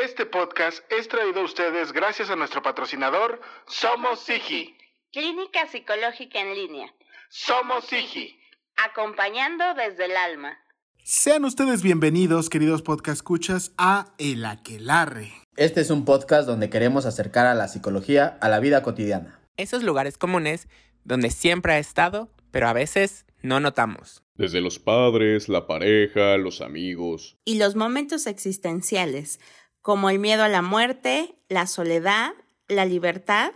Este podcast es traído a ustedes gracias a nuestro patrocinador Somos Sigi. Clínica Psicológica en Línea. Somos Sigi. Acompañando desde el alma. Sean ustedes bienvenidos, queridos podcast escuchas, a El Aquelarre. Este es un podcast donde queremos acercar a la psicología a la vida cotidiana. Esos lugares comunes donde siempre ha estado, pero a veces no notamos. Desde los padres, la pareja, los amigos. Y los momentos existenciales, como el miedo a la muerte, la soledad, la libertad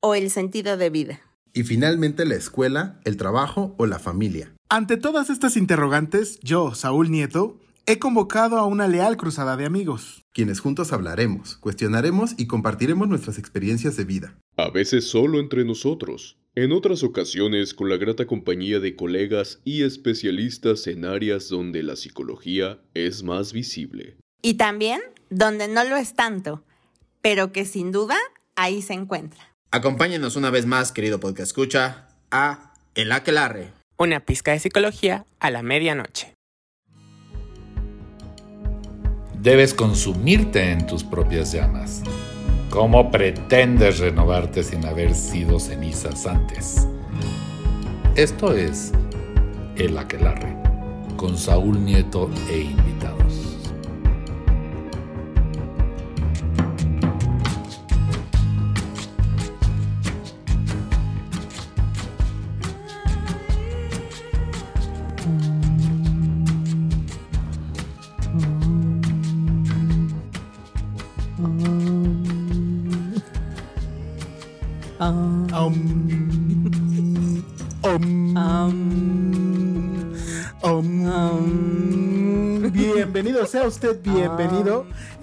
o el sentido de vida. Y finalmente la escuela, el trabajo o la familia. Ante todas estas interrogantes, yo, Saúl Nieto, he convocado a una leal cruzada de amigos. Quienes juntos hablaremos, cuestionaremos y compartiremos nuestras experiencias de vida. A veces solo entre nosotros, en otras ocasiones con la grata compañía de colegas y especialistas en áreas donde la psicología es más visible. Y también donde no lo es tanto, pero que sin duda ahí se encuentra. Acompáñenos una vez más, querido podcast escucha, a El Aquelarre. Una pizca de psicología a la medianoche. Debes consumirte en tus propias llamas. ¿Cómo pretendes renovarte sin haber sido cenizas antes? Esto es El Aquelarre, con Saúl Nieto e invitados.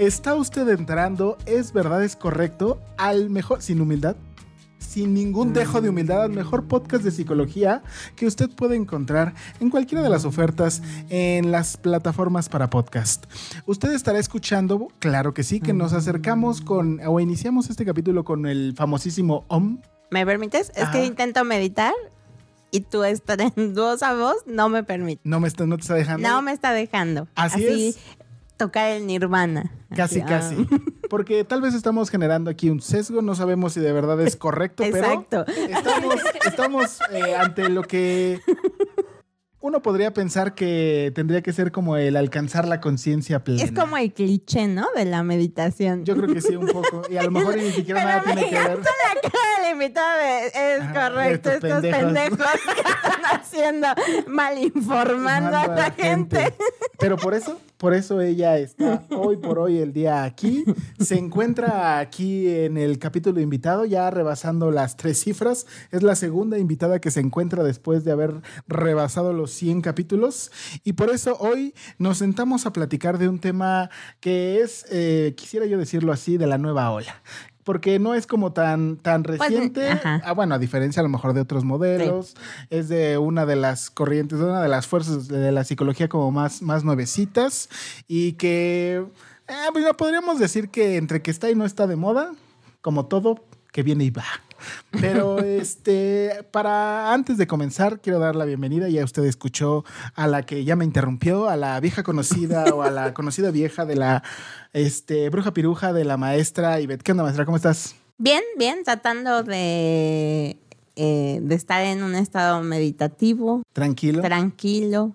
Está usted entrando, es verdad, es correcto, al mejor, sin humildad, sin ningún dejo de humildad, al mejor podcast de psicología que usted puede encontrar en cualquiera de las ofertas en las plataformas para podcast. Usted estará escuchando, claro que sí, que nos acercamos con, o iniciamos este capítulo con el famosísimo OM. ¿Me permites? Es que intento meditar y tu estrendosa voz no me permite. No me está, no te está dejando. No me está dejando. Así es. Tocar el nirvana. Casi, Así, casi. ah. Porque tal vez estamos generando aquí un sesgo, no sabemos si de verdad es correcto, Exacto. pero estamos, estamos eh, ante lo que uno podría pensar que tendría que ser como el alcanzar la conciencia plena. Es como el cliché, ¿no? De la meditación. Yo creo que sí, un poco. Y a lo mejor ni siquiera Pero nada me tiene que ver. la cara del invitado. de, Es Ajá, correcto. estos Estos pendejos. pendejos, que están haciendo mal informando a la gente. Pero por eso, por eso ella está hoy por hoy el día aquí. Se encuentra aquí en el capítulo invitado, ya rebasando las tres cifras. Es la segunda invitada que se encuentra después de haber rebasado los 100 capítulos. Y por eso hoy nos sentamos a platicar de un tema que es, eh, quisiera yo decirlo así, de la nueva ola. Porque no es como tan, tan reciente. ajá. ah, bueno, a diferencia a lo mejor de otros modelos. Es de una de las corrientes, de una de las fuerzas de la psicología como más, más nuevecitas. Y que eh, pues, podríamos decir que entre que está y no está de moda, como todo, que viene y va. Pero este, para antes de comenzar, quiero dar la bienvenida. Ya usted escuchó a la que ya me interrumpió, a la vieja conocida o a la conocida vieja de la este, bruja piruja de la maestra Ivette. ¿Qué onda, maestra? ¿Cómo estás? Bien, bien, tratando de, eh, de estar en un estado meditativo, Tranquilo. tranquilo.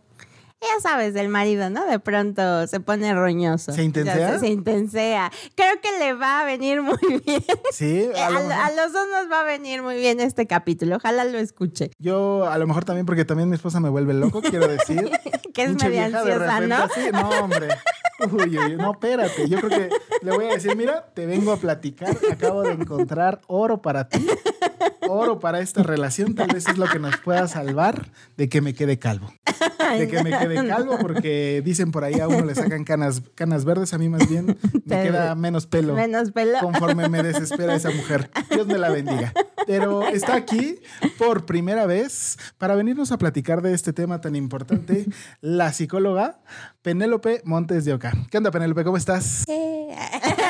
Ya sabes, del marido, ¿no? De pronto se pone roñoso. ¿Se intensea? Se, se intensea. Creo que le va a venir muy bien. sí, A, lo mejor- a los dos nos va a venir muy bien este capítulo. Ojalá lo escuche. Yo a lo mejor también porque también mi esposa me vuelve loco, quiero decir. Que es de ansiosa, ¿no? así, no, hombre. Uy, uy, no, espérate. Yo creo que le voy a decir, mira, te vengo a platicar, acabo de encontrar oro para ti, oro para esta relación, tal vez es lo que nos pueda salvar de que me quede calvo. De que me quede calvo, porque dicen por ahí a uno le sacan canas, canas verdes, a mí más bien me queda menos pelo Menos pelo. conforme me desespera esa mujer. Dios me la bendiga. Pero está aquí por primera vez para venirnos a platicar de este tema tan importante, la psicóloga Penélope Montes de Oca. ¿Qué onda, Penélope? ¿Cómo estás?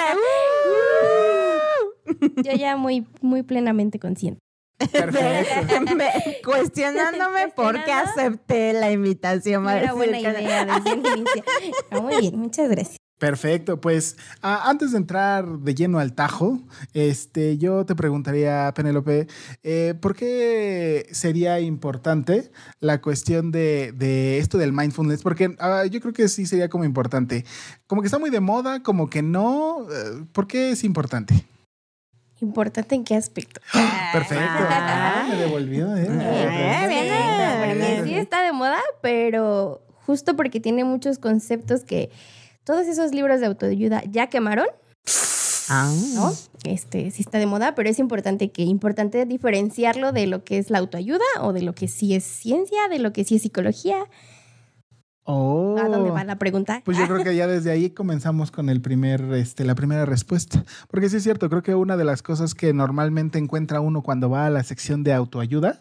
Yo ya muy, muy plenamente consciente. Perfecto. Me- Cuestionándome por qué acepté la invitación. No era buena idea desde el inicio. Ah, muy bien, muchas gracias. Perfecto, pues antes de entrar de lleno al tajo, este, yo te preguntaría, Penélope, eh, ¿por qué sería importante la cuestión de, de esto del mindfulness? Porque ah, yo creo que sí sería como importante. Como que está muy de moda, como que no. eh, ¿Por qué es importante? ¿Importante en qué aspecto? Perfecto. Ah, me devolvió. ¿eh? Ah, bien. Porque sí está de moda, pero justo porque tiene muchos conceptos que todos esos libros de autoayuda ya quemaron, ¿no? Este sí está de moda, pero es importante que importante diferenciarlo de lo que es la autoayuda o de lo que sí es ciencia, de lo que sí es psicología. Oh. ¿A dónde va la pregunta? Pues yo creo que ya desde ahí comenzamos con el primer, este, la primera respuesta. Porque sí es cierto, creo que una de las cosas que normalmente encuentra uno cuando va a la sección de autoayuda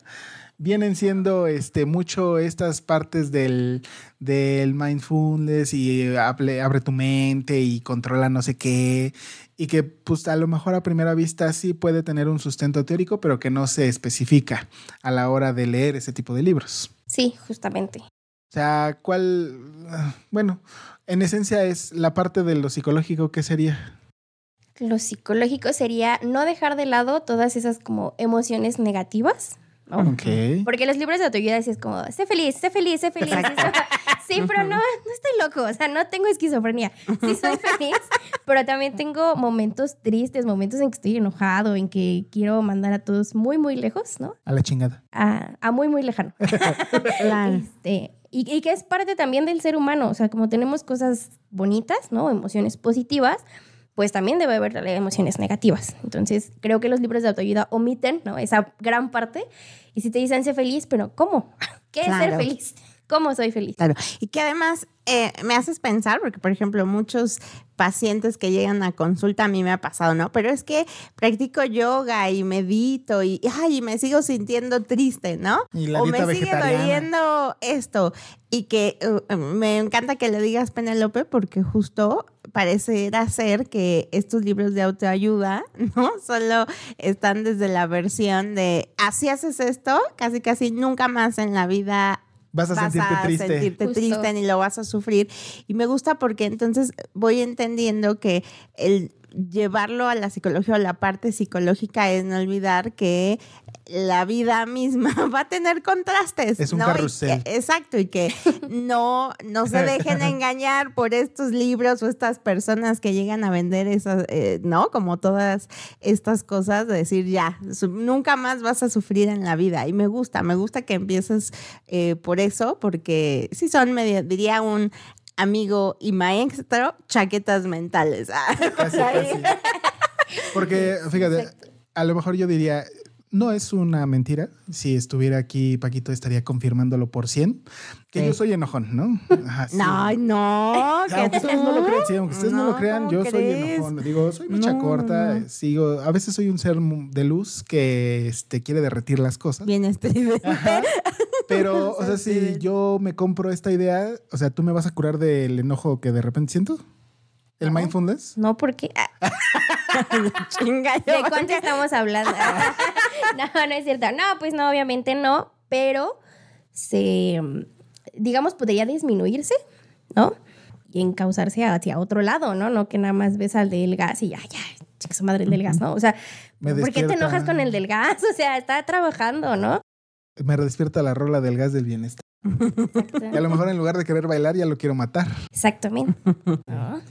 vienen siendo este, mucho estas partes del, del mindfulness y abre, abre tu mente y controla no sé qué. Y que pues a lo mejor a primera vista sí puede tener un sustento teórico, pero que no se especifica a la hora de leer ese tipo de libros. Sí, justamente. O sea, ¿cuál? ah, Bueno, en esencia es la parte de lo psicológico, ¿qué sería? Lo psicológico sería no dejar de lado todas esas como emociones negativas. ¿no? Ok. Porque los libros de autoayuda sí es como, sé feliz, sé feliz, sé feliz. Sí, pero no, no estoy loco, o sea, no tengo esquizofrenia. Sí soy feliz, pero también tengo momentos tristes, momentos en que estoy enojado, en que quiero mandar a todos muy, muy lejos, ¿no? A la chingada. A, a muy, muy lejano. Este, y, y que es parte también del ser humano, o sea, como tenemos cosas bonitas, ¿no? Emociones positivas, pues también debe haber emociones negativas. Entonces, creo que los libros de autoayuda omiten, ¿no? Esa gran parte. Y si te dicen sé feliz, pero ¿cómo? ¿Qué es ser feliz? ¿Cómo soy feliz? Claro. Y que además eh, me haces pensar, porque por ejemplo, muchos pacientes que llegan a consulta a mí me ha pasado, ¿no? Pero es que practico yoga y medito y, ay, y me sigo sintiendo triste, ¿no? Y la o me sigue doliendo esto. Y que uh, me encanta que le digas Penélope porque justo parecerá ser que estos libros de autoayuda, ¿no? Solo están desde la versión de, así haces esto, casi casi nunca más en la vida Vas a sentirte triste. sentirte Justo. triste ni lo vas a sufrir. Y me gusta porque entonces voy entendiendo que el llevarlo a la psicología o a la parte psicológica es no olvidar que la vida misma va a tener contrastes. Es un ¿no? Y carrusel. que- exacto, y que no, no se dejen engañar por estos libros o estas personas que llegan a vender esas, eh, ¿no? Como todas estas cosas, de decir ya, nunca más vas a sufrir en la vida. Y me gusta, me gusta que empieces eh, por eso, porque sí son, medio, diría un amigo y maestro, chaquetas mentales. Casi, casi. Porque, fíjate, a lo mejor yo diría, no es una mentira. Si estuviera aquí, Paquito estaría confirmándolo por 100. Que yo soy enojón, ¿no? Ajá, sí. No, no, que Aunque ustedes no lo crean, sí, aunque ustedes no, lo crean, ¿cómo yo soy enojón. Digo, soy mecha No, corta, no. sigo, a veces soy un ser de luz que este, quiere derretir las cosas. Bien estridente. Pero, o sea, si yo me compro esta idea, o sea, ¿tú me vas a curar del enojo que de repente siento? ¿El mindfulness? No, porque... ah, Chinga, ¿De cuánto estamos hablando? no, no es cierto. No, pues no, obviamente no, pero se, digamos, podría disminuirse, ¿no? Y encauzarse hacia otro lado, ¿no? No que nada más ves al del gas y ya, ya, chica su madre el del gas, ¿no? O sea, Me ¿por qué te enojas con el del gas? O sea, está trabajando, ¿no? Me despierta la rola del gas del bienestar. Y a lo mejor en lugar de querer bailar, ya lo quiero matar. Exactamente. ¿no?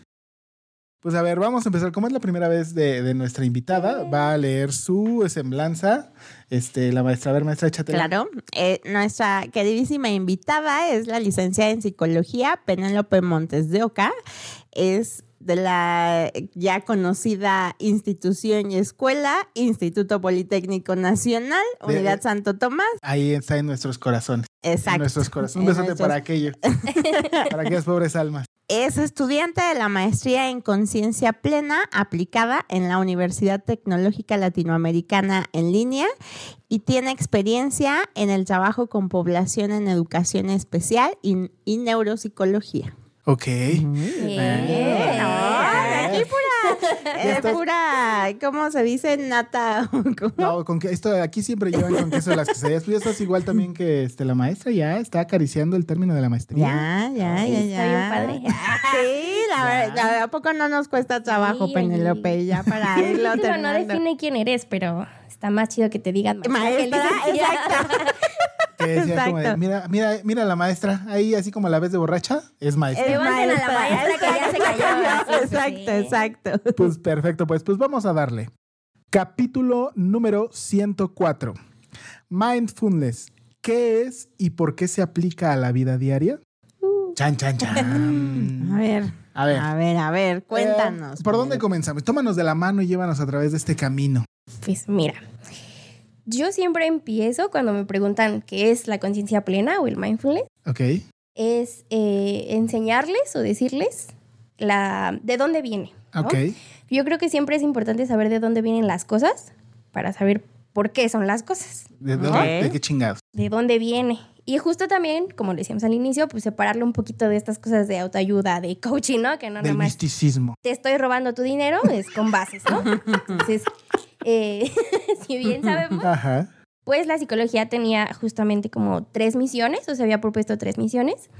Pues a ver, vamos a empezar. Como es la primera vez de, de nuestra invitada, va a leer su semblanza. Este, la maestra, a ver, maestra, échate. Claro, eh, nuestra queridísima invitada es la licenciada en psicología Penélope Montes de Oca. Es de la ya conocida institución y escuela, Instituto Politécnico Nacional, De- Unidad Santo Tomás. Ahí está en nuestros corazones. En Exacto. nuestros corazones. Un En besote nuestros- para aquellos. para aquellas pobres almas. Es estudiante de la maestría en conciencia plena aplicada en la Universidad Tecnológica Latinoamericana en línea y tiene experiencia en el trabajo con población en educación especial y, y neuropsicología. Ok. Bien. Ay, aquí pura Es estás- pura, ¿cómo se dice? Nata. ¿Cómo? No, con que esto aquí siempre llevan con queso las quesadillas. Tú ya estás igual también que este, la maestra ya está acariciando el término de la maestría. Ya, ya, ya, ya. bien padre. Sí, la verdad, ¿a poco no nos cuesta trabajo, Sí, Penelope? Ya para irlo Digo, no terminando. define quién eres, pero está más chido que te digan Maestra, licenciada. exacto. Que decía como de, Exacto. mira, mira, mira a la maestra, ahí así como la ves de borracha, es maestra. Levanten a la maestra que ya se cayó. Sí, sí, Exacto, exacto. Pues perfecto, pues, pues vamos a darle. Capítulo número 104. Mindfulness. ¿Qué es y por qué se aplica a la vida diaria? Chan, chan, chan. A ver, A ver. a ver, a ver, cuéntanos. Eh, ¿Por dónde comenzamos? Tómanos de la mano y llévanos a través de este camino. Pues mira, yo siempre empiezo cuando me preguntan qué es la conciencia plena o el mindfulness, ¿Ok? es eh, enseñarles o decirles la, de dónde viene. ¿no? Ok. Yo creo que siempre es importante saber de dónde vienen las cosas para saber por qué son las cosas, ¿De, dónde- de qué chingados? de dónde viene. Y justo también, como decíamos al inicio, pues separarlo un poquito de estas cosas de autoayuda, de coaching, ¿no? Que no Del nada más misticismo. te estoy robando tu dinero, es con bases, ¿no? Entonces, eh, si bien sabemos, Ajá. pues la psicología tenía justamente como tres misiones, o se había propuesto tres misiones,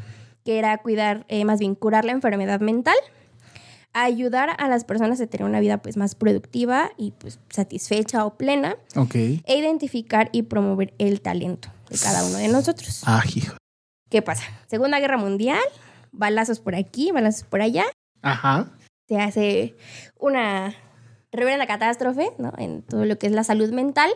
que era cuidar, eh, más bien curar la enfermedad mental, ayudar a las personas a tener una vida pues más productiva y pues satisfecha o plena, Ok. e identificar y promover el talento de cada uno de nosotros. Ah, hijo. ¿Qué pasa? Segunda Guerra Mundial, balazos por aquí, balazos por allá, Ajá. se hace una reverenda catástrofe ¿no? en todo lo que es la salud mental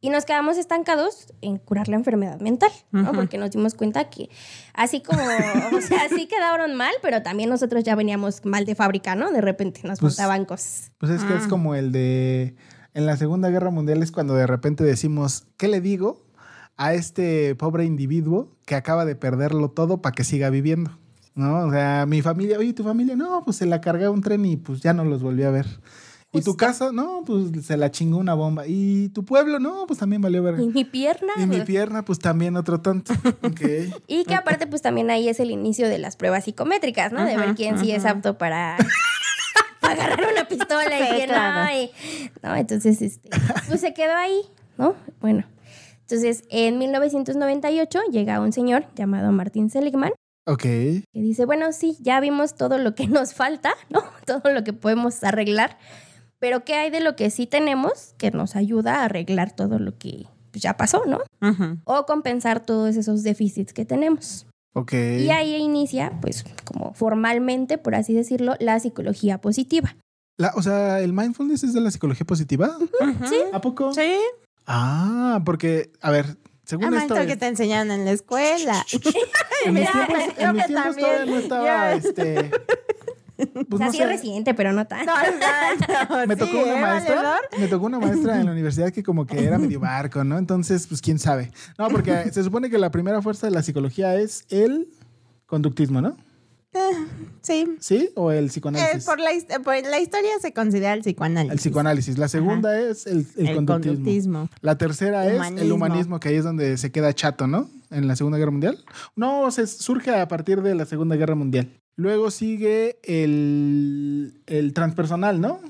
y nos quedamos estancados en curar la enfermedad mental, ¿no? Porque nos dimos cuenta que así como, o sea, sí quedaron mal, pero también nosotros ya veníamos mal de fábrica, ¿no? De repente nos Pues- faltaban cosas. Pues es que es Ah. como el de. En la Segunda Guerra Mundial es cuando de repente decimos, ¿qué le digo a este pobre individuo que acaba de perderlo todo para que siga viviendo? ¿No? O sea, mi familia, oye, tu familia, no, pues se la cargó un tren y pues ya no los volví a ver. ¿Y tu Justo. casa? No, pues se la chingó una bomba. ¿Y tu pueblo? No, pues también valió ver. Y mi pierna. Y mi pierna, pues también otro tanto. Ok. Y que aparte, pues también ahí es el inicio de las pruebas psicométricas, ¿no? de ver Ajá, quién sí es apto para, para agarrar una pistola y quién claro. no. y- no, entonces, este, pues se quedó ahí, ¿no? Bueno, entonces en 1998 llega un señor llamado Martin Seligman Ok. que dice, bueno, sí, ya vimos todo lo que nos falta, ¿no? Todo lo que podemos arreglar, pero ¿qué hay de lo que sí tenemos que nos ayuda a arreglar todo lo que pues, ya pasó, ¿no? Ujú. O compensar todos esos déficits que tenemos. Ok. Y ahí inicia, pues, como formalmente, por así decirlo, la psicología positiva. La- o sea, ¿el mindfulness es de la psicología positiva? Ujú. ¿A poco? Sí. Ah, porque, a ver, según esto. lo es- que te enseñaron en la escuela. en mis Mira, tiempos, en mis que tiempos también. todavía no estaba, este. o Pues sea, no sí sé. es reciente, pero no tanto. No, no, no, Me sí, tocó una ¿eh, maestra, valedor? me tocó una maestra en la universidad que como que era medio barco, ¿no? Entonces, pues quién sabe. No, porque se supone que la primera fuerza de la psicología es el conductismo, ¿no? Sí. ¿Sí? ¿O el Eh, psicoanálisis? por, la, his- por la historia se considera el psicoanálisis. El psicoanálisis. La segunda es el, el El conductismo. conductismo. La tercera es el Humanismo. humanismo, que ahí es donde se queda chato, ¿no? En la Segunda Guerra Mundial. No, se surge a partir de la Segunda Guerra Mundial. Luego sigue el, el transpersonal, ¿no?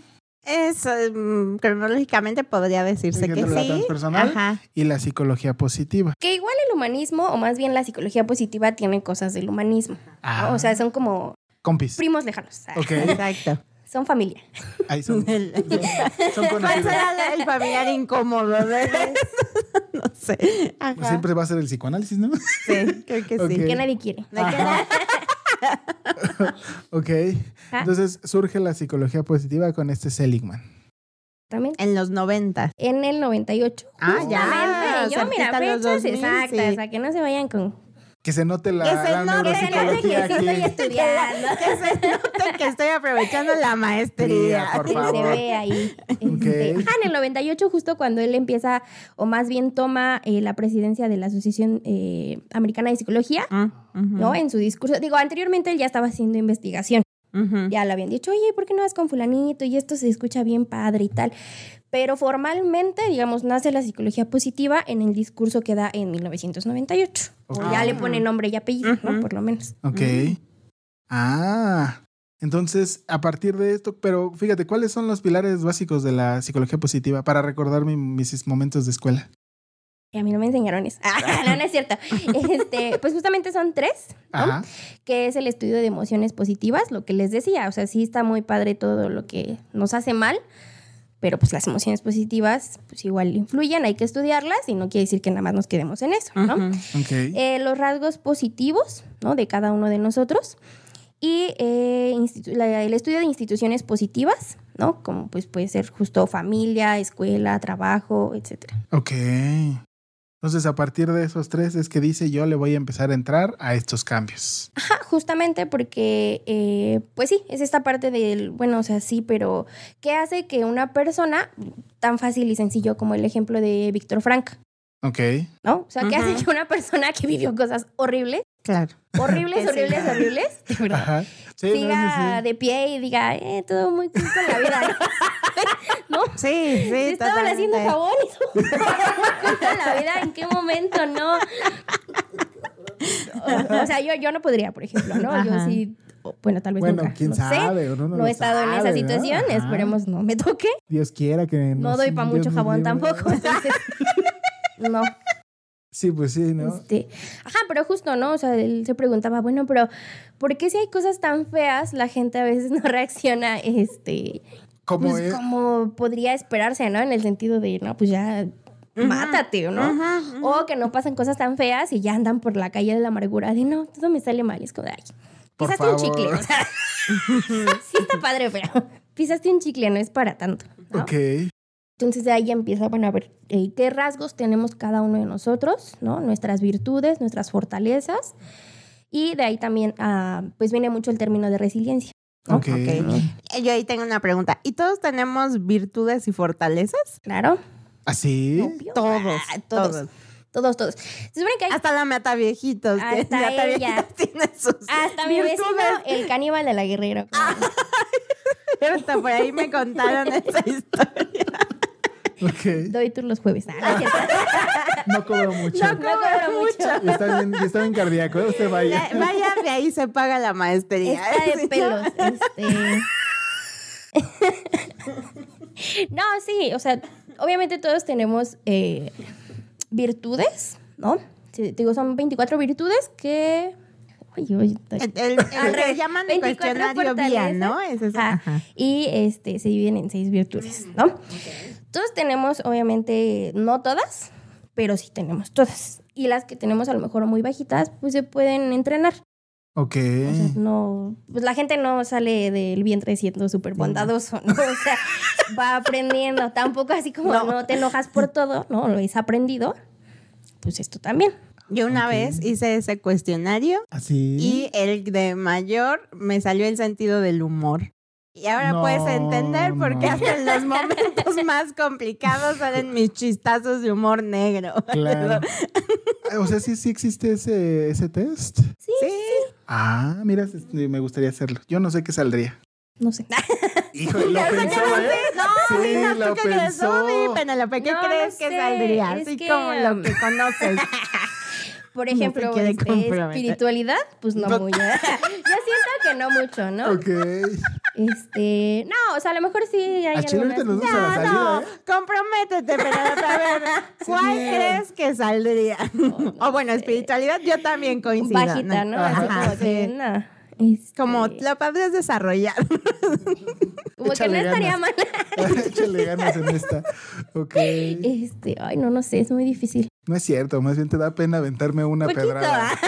Es, mm, cronológicamente podría decirse que la sí. transpersonal. Ajá. Y la psicología positiva. Que igual el humanismo, o más bien la psicología positiva, tiene cosas del humanismo. ¿no? Ah. O sea, son como Compis. primos lejanos. O sea, Ok. Exacto. Son familia. Ahí son, El- son ¿Cuál será el familiar incómodo? de- no sé. Ajá. Siempre va a ser el psicoanálisis, ¿no? Sí, creo que sí. Que nadie quiere. Queda- Ok. Ah. Entonces surge la psicología positiva con este Seligman. También. En los 90. En el 98. Ah, ya, Justamente. Yo, mira, a los fechas 2000, exactas, sí. o sea, que no se vayan con... Que se note la, Que se la note, Que se note que neuropsicología sí estoy aquí. estudiando. Que se note que estoy aprovechando la maestría. Sí, por que favor. se ve ahí. Este, Ok. ajá, en el 98, justo cuando él empieza, o más bien toma eh, la presidencia de la Asociación eh, Americana de Psicología, Ah, ¿no? En su discurso. Digo, anteriormente él ya estaba haciendo investigación. Ya le habían dicho, oye, ¿por qué no vas con fulanito? Y esto se escucha bien padre y tal. Pero formalmente, digamos, nace la psicología positiva en el discurso que da en 1998. Ok. O ya le pone nombre y apellido, ¿no? Por lo menos. Ok. Ah. Entonces, a partir de esto, pero fíjate, ¿cuáles son los pilares básicos de la psicología positiva para recordar mi- mis momentos de escuela? Y a mí no me enseñaron eso. Ah, no, no es cierto. Este, pues justamente son tres, ¿no? Ajá. que es el estudio de emociones positivas, lo que les decía, o sea, sí está muy padre todo lo que nos hace mal, pero pues las emociones positivas pues igual influyen, hay que estudiarlas y no quiere decir que nada más nos quedemos en eso, ¿no? Ujú. Ok. Eh, los rasgos positivos, ¿no? De cada uno de nosotros y eh, la- el estudio de instituciones positivas, ¿no? Como pues puede ser justo familia, escuela, trabajo, etcétera. Ok. Entonces, a partir de esos tres es que dice yo le voy a empezar a entrar a estos cambios. Ajá, justamente porque, eh, pues sí, es esta parte del, bueno, o sea, sí, pero ¿qué hace que una persona, tan fácil y sencillo como el ejemplo de Víctor Frank, Ok. ¿no? O sea, ¿qué hace que una persona que vivió cosas horribles, Claro. horribles, horribles, horribles, de verdad, Ajá. Sí, no, siga sí, sí. de pie y diga, eh, todo muy cool con la vida, ¿no? ¿No? Sí, sí. Te estaban haciendo jabón y todo muy cool con la vida, ¿en qué momento no? O, o sea, yo, yo no podría, por ejemplo, ¿no? Yo sí, bueno, tal vez Bueno, nunca, quién no sé. sabe, uno no No he estado en esa ¿no? situación, esperemos no me toque. Dios quiera que No nos- doy para mucho jabón tampoco, entonces, no. Sí, pues sí, ¿no? Este, ajá, pero justo, ¿no? O sea, él se preguntaba, bueno, pero ¿por qué si hay cosas tan feas la gente a veces no reacciona, este, Como pues es- como podría esperarse, ¿no? En el sentido de, no, pues ya mátate, ¿no? Ujú. O que no pasen cosas tan feas y ya andan por la calle de la amargura de, no, todo me sale mal. Es como, de, ay, Por pisaste un chicle. O sea, sí está padre, pero pisaste un chicle, no es para tanto. ¿no? Ok. Entonces de ahí empieza, bueno, a ver eh, qué rasgos tenemos cada uno de nosotros, ¿no? Nuestras virtudes, nuestras fortalezas. Y de ahí también, ah, pues viene mucho el término de resiliencia. ¿no? Ok. Ok. Yo ahí tengo una pregunta. ¿Y todos tenemos virtudes y fortalezas? Claro. ¿Así? Obvio. Todos, Ah, todos. todos. Todos, todos. Se supone que hay Hasta la mata viejitos. que Hasta mata ella. viejitos tiene sus hasta mi vecino, el caníbal de la guerrera. Pero hasta por ahí me contaron esa historia. Ok. Doy tour los jueves. Ah, no. No cobro mucho. No cobro mucho. Y está bien, y está bien cardíaco. ¿eh? Usted vaya. Ya- Vaya, de ahí se paga la maestría. Está de pelos. Este. No, sí, o sea, obviamente todos tenemos eh, virtudes, ¿no? Sí, te digo, son 24 virtudes que. Oye, oye, El, el- el que llaman el 24 cuestionario fortalezas. ¿no? Es eso. Ajá. Ajá. Y este, se dividen en seis virtudes, ¿no? Todos tenemos, obviamente, no todas, pero sí tenemos todas. Y las que tenemos a lo mejor muy bajitas, pues se pueden entrenar. Ok. O sea, no, pues la gente no sale del vientre siendo súper bondadoso, ¿no? O sea, va aprendiendo. Tampoco así como No. no. te enojas por todo, ¿no? Lo has aprendido. Pues esto también. Yo una vez hice ese cuestionario Así. y el de mayor me salió el sentido del humor. Y ahora No, puedes entender por qué no. hasta en los momentos más complicados salen mis chistazos de humor negro. Claro. O sea, sí, sí existe ese, ese test. Sí, Sí. Ah, mira, este, me gustaría hacerlo. Yo no sé qué saldría. no sé. Híjole, lo pensó, ¿eh? No, Sí, no, lo ¿tú qué crees? pensó. Uy, Penélope, ¿qué No, no crees que sé, saldría? es Así que, como lo um, que conoces. Por No ejemplo, este, comprometer. espiritualidad, pues no No. mucho. Yo siento que no mucho, ¿no? Ok. Este, no, o sea, a lo mejor sí hay A Chile ahorita nos algunas- vamos a la No, salida, no, ¿eh? comprométete, Penélope. A ver, ¿cuál bien. crees que saldría? o bueno, espiritualidad, yo también coincido. bajita, ¿no? Así Ajá, como que, sí. no. Este, Como lo podrías desarrollar. como que no estaría ganas. mal. Échale ganas en esta. Ok. Este, ay, no, no sé, es muy difícil. No es cierto, más bien te da pena aventarme una Poquito, pedrada.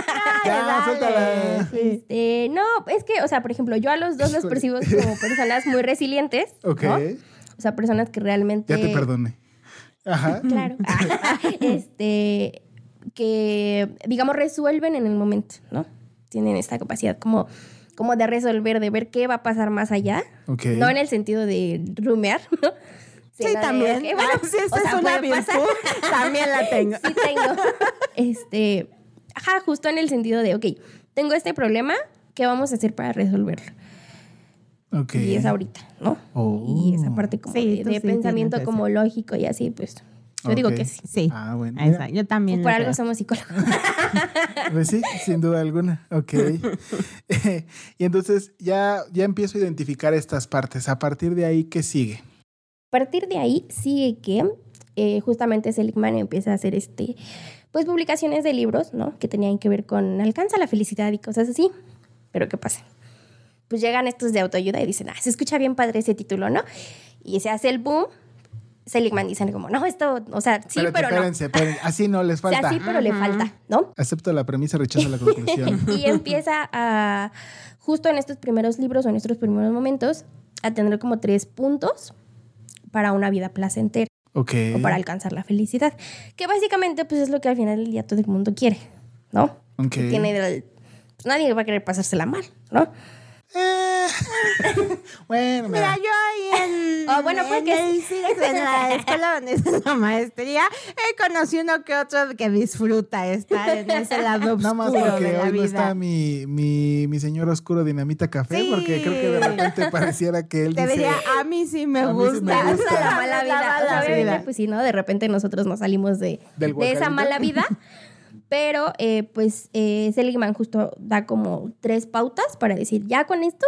Ya, Dale. Sí. Este, no, es que, o sea, por ejemplo, yo a los dos los percibo como personas muy resilientes. Ok. ¿no? O sea, personas que realmente. Ya te perdoné. Ajá. Claro. este, que, digamos, resuelven en el momento, ¿no? Tienen esta capacidad como, como de resolver, de ver qué va a pasar más allá. Ok. No en el sentido de rumear, ¿no? Sí, de, también. bueno, Ah, sí, esa o sea, es una pasar. virtud. También la tengo. sí tengo. Este, ajá, justo en el sentido de, ok, tengo este problema, ¿qué vamos a hacer para resolverlo? Ok. Y es ahorita, ¿no? Oh. Y esa parte como Sí, de, tú de sí pensamiento como lógico y así, pues. Yo digo que sí. Sí. Ah, bueno. Esa, mira. yo también. Por algo creo. somos psicólogos. Pues sí, sin duda alguna. Ok. y entonces ya, ya empiezo a identificar estas partes. A partir de ahí, ¿qué sigue? A partir de ahí sigue que eh, justamente Seligman empieza a hacer este, pues publicaciones de libros, ¿no? Que tenían que ver con alcanza la felicidad y cosas así. Pero ¿qué pasa? Pues llegan estos de autoayuda y dicen, ah, se escucha bien padre ese título, ¿no? Y se hace el boom. Seligman dicen como, no, esto, o sea, sí, pero no. espérense, espérense. Así no les O sea, falta. sí, pero le falta, ¿no? Acepto la premisa, rechazo la conclusión. y empieza a, justo en estos primeros libros o en estos primeros momentos, a tener como tres puntos para una vida placentera Ok. o para alcanzar la felicidad. Que básicamente pues es lo que al final del día todo el mundo quiere, ¿no? Ok. Que tiene del- pues nadie va a querer pasársela mal, ¿no? Eh, bueno, Mira, mira. yo ahí en, Ah, bueno, pues en que el CIREX, en la escuela donde hice la maestría, he conocido uno que otro que disfruta estar en ese lado Nada más porque de la hoy no está mi, mi, mi señor oscuro dinamita café, Sí. porque creo que de repente pareciera que él Te dice. diría, a mí sí me "A mí sí gusta. Esa gusta". es la mala vida. Obviamente, vida. pues sí, ¿no? De repente nosotros nos salimos de, Del de esa mala vida. Pero, eh, pues, eh, Seligman justo da como tres pautas para decir, ya con esto,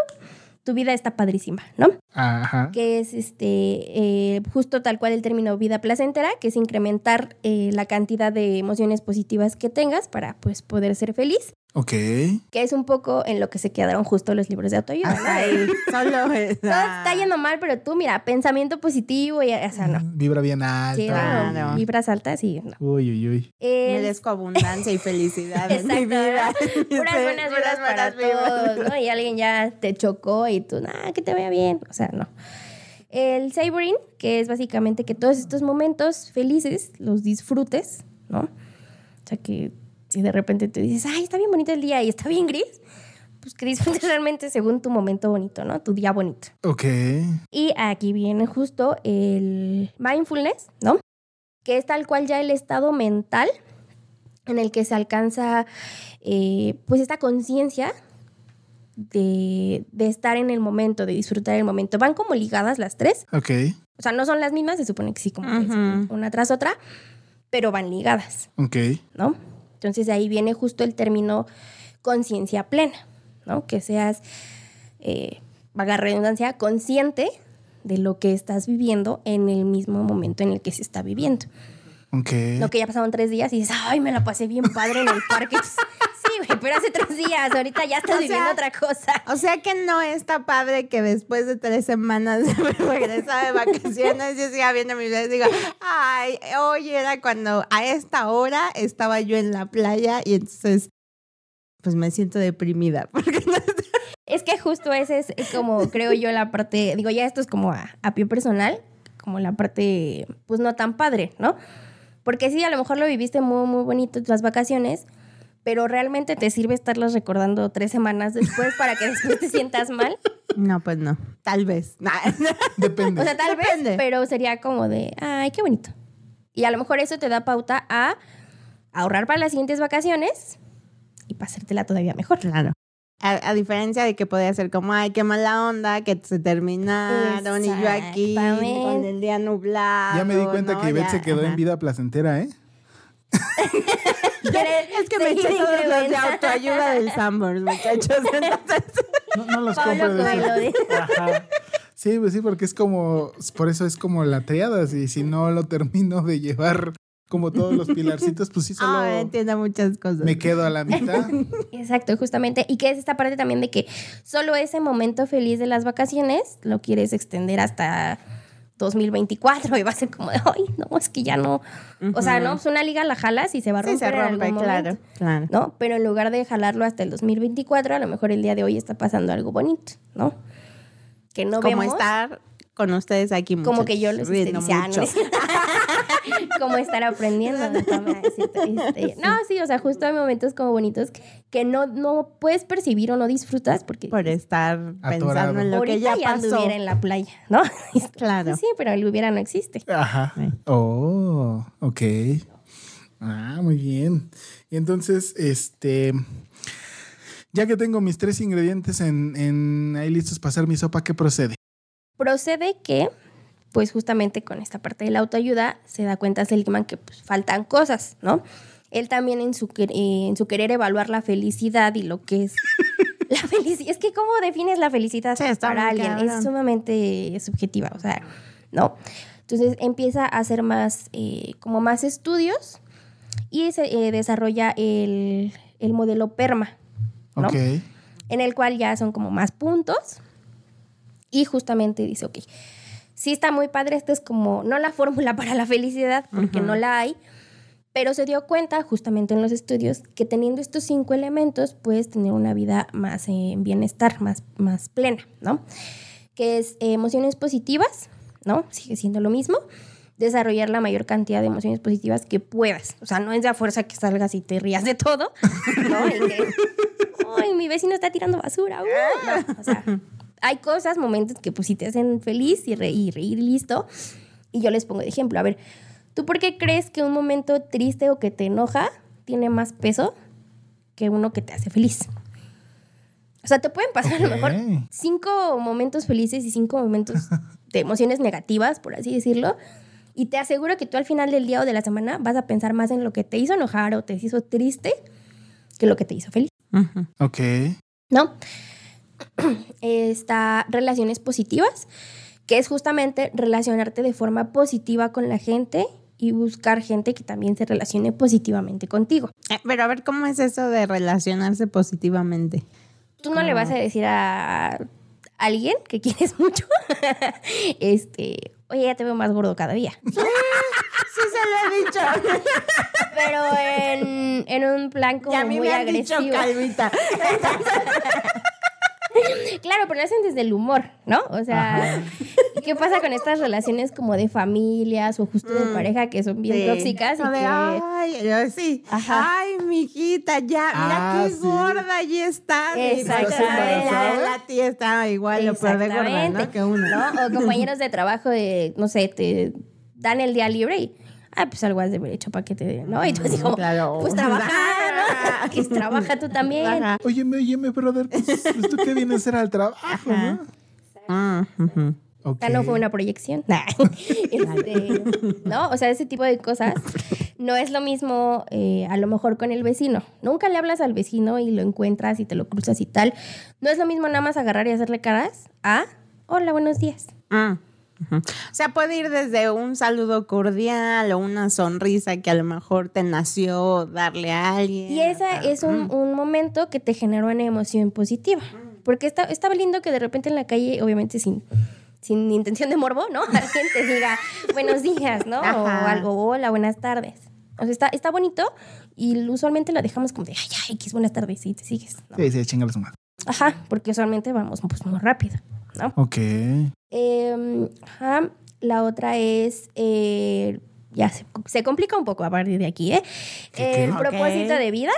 tu vida está padrísima, ¿no? Ajá. que es este eh, justo tal cual el término vida placentera, que es incrementar eh, la cantidad de emociones positivas que tengas para pues poder ser feliz, Ok. que es un poco en lo que se quedaron justo los libros de autoayuda. ¿no? Ay, solo esa. Todo está yendo mal, pero tú mira, pensamiento positivo y o sea, no. Vibra bien alta. Sí, Claro. no, vibras altas y no. Uy, uy, uy. El- Merezco abundancia y felicidad en mi vida. Puras buenas puras vibras para todos, ¿no? Y alguien ya te chocó y tú, nada, que te vaya bien. O sea, no. El savoring, que es básicamente que todos estos momentos felices los disfrutes, ¿no? O sea, que si de repente te dices, ay, está bien bonito el día y está bien gris, pues que disfrutes realmente según tu momento bonito, ¿no? Tu día bonito. Ok. Y aquí viene justo el mindfulness, ¿no? Que es tal cual ya el estado mental en el que se alcanza eh, pues esta conciencia de, de estar en el momento, de disfrutar el momento. Van como ligadas las tres. Ok. O sea, no son las mismas, se supone que sí, como una tras otra, pero van ligadas. Ok. ¿no? Entonces ahí viene justo el término conciencia plena, ¿no? Que seas, eh, redundancia, consciente de lo que estás viviendo en el mismo momento en el que se está viviendo. Ok. No que ya pasaron tres días y dices, ay, me la pasé bien padre en el parque. sí, güey, pero hace tres días, ahorita ya estás O sea, viviendo otra cosa. O sea que no está padre que después de tres semanas de regresar de vacaciones yo siga viendo mi vida y digo, ay, hoy era cuando a esta hora estaba yo en la playa y entonces pues me siento deprimida porque no Es que justo ese es como, creo yo, la parte, digo, ya esto es como a, a pie personal, como la parte, pues no tan padre, ¿no? Porque sí, a lo mejor lo viviste muy, muy bonito las vacaciones, pero realmente te sirve estarlas recordando tres semanas después para que después te sientas mal. No, pues no. Tal vez. Depende. O sea, tal Depende. vez, pero sería como de, ay, qué bonito. Y a lo mejor eso te da pauta a ahorrar para las siguientes vacaciones y pasártela todavía mejor. Claro. A, a diferencia de que podía ser como, ay, qué mala onda, que se terminaron y yo aquí con el día nublado. ya me di cuenta ¿no? que Ivette se quedó ajá. en vida placentera, ¿eh? Es que me eché todos los de autoayuda del Sambors, muchachos. Entonces, No, no los compro de. Ajá. Sí, pues sí, porque es como, por eso es como la triada, y si no lo termino de llevar como todos los pilarcitos, pues sí, solo ah, entiendo muchas cosas. me quedo a la mitad. Exacto, justamente. Y que es esta parte también de que solo ese momento feliz de las vacaciones lo quieres extender hasta 2024 y va a ser como de, ay, no, es que ya no. O sea, no, pues una liga la jalas y se va a Sí, romper. se en rompe, algún claro, momento, claro. ¿No? Pero en lugar de jalarlo hasta el 2024, a lo mejor el día de hoy está pasando algo bonito, ¿no? Que no como vemos. estar con ustedes aquí como que yo los les diciendo, como estar aprendiendo. este, No, sí, o sea, justo hay momentos como bonitos que no, no puedes percibir o no disfrutas porque por estar Atorado. pensando en lo que ahorita ya ya pasó. anduviera en la playa, ¿no? Claro. Sí, pero el hubiera no existe. Ajá. Oh, ok. Ah, muy bien. Y entonces, este, ya que tengo mis tres ingredientes en, en ahí listos para hacer mi sopa, ¿qué procede? Procede que pues justamente con esta parte de la autoayuda se da cuenta Seligman que pues, faltan cosas, ¿no? Él también en su, eh, en su querer evaluar la felicidad y lo que es la felicidad. Es que cómo defines la felicidad Sí, para alguien cabrón. es sumamente subjetiva, o sea, ¿no? Entonces empieza a hacer más, eh, como más estudios y se eh, desarrolla el, el modelo PERMA, ¿no? En el cual ya son como más puntos y justamente dice, ok, sí está muy padre, esta es como, no la fórmula para la felicidad, porque no la hay, pero se dio cuenta justamente en los estudios que teniendo estos cinco elementos puedes tener una vida más eh, en bienestar, más, más plena, ¿no? Que es eh, emociones positivas, ¿no? Sigue siendo lo mismo. Desarrollar la mayor cantidad de emociones positivas que puedas. O sea, no es de a fuerza que salgas y te rías de todo, ¿no? Y que, ay, mi vecino está tirando basura. uh", no, o sea, hay cosas, momentos que pues sí te hacen feliz y reír, reír y listo. Y yo les pongo de ejemplo, a ver, ¿tú por qué crees que un momento triste o que te enoja tiene más peso que uno que te hace feliz? O sea, te pueden pasar a lo mejor cinco momentos felices y cinco momentos de emociones negativas, por así decirlo. Y te aseguro que tú al final del día o de la semana vas a pensar más en lo que te hizo enojar o te hizo triste que lo que te hizo feliz. Ok. ¿no? Está relaciones positivas, que es justamente relacionarte de forma positiva con la gente y buscar gente que también se relacione positivamente contigo. Eh, Pero a ver, ¿cómo es eso de relacionarse positivamente? Tú no le vas a decir a alguien que quieres mucho, este, oye, ya te veo más gordo cada día. Sí, se lo he dicho. Pero en, en un plan como y a mí muy me han dicho agresivo. Claro, pero lo hacen desde el humor, ¿no? O sea, ¿qué pasa con estas relaciones como de familias o justo de pareja que son bien Sí. tóxicas? Y que, ay, yo sí. Ajá. Ay, mijita, ya, mira Ah, qué sí. gorda allí está. Exactamente. La, la tía está igual, lo peor de gorda, ¿no? Que uno. ¿no? O compañeros de trabajo de, no sé, te dan el día libre y, ah, pues algo has de haber hecho para que te den, ¿no? Y tú así como, Claro. pues trabaja, ¿no? Que trabaja tú también. Ajá. Óyeme, óyeme, brother. Pues, pues, tú qué vienes a hacer al trabajo, ¿no? Ah. Ok. O sea, no fue una proyección. Este, ¿No? O sea, ese tipo de cosas. No es lo mismo a lo mejor con el vecino. Nunca le hablas al vecino y lo encuentras y te lo cruzas y tal. No es lo mismo nada más agarrar y hacerle caras a, hola, buenos días. Ah, O sea, puede ir desde un saludo cordial o una sonrisa que a lo mejor te nació darle a alguien. Y esa es un, un momento que te generó una emoción positiva. Porque está, estaba lindo que de repente en la calle, obviamente sin, sin intención de morbo, ¿no? Alguien te diga buenos días, ¿no? O Ajá. algo, hola, buenas tardes. O sea, está, está bonito y usualmente lo dejamos como de, ay, ay, X, buenas tardes, y te sigues. ¿no? Sí, sí, chingale su madre. Ajá, porque usualmente vamos pues muy rápido, ¿no? Ok. Eh, ajá, la otra es, eh, ya se, se complica un poco a partir de aquí, ¿eh? ¿Qué, El qué? propósito de vida.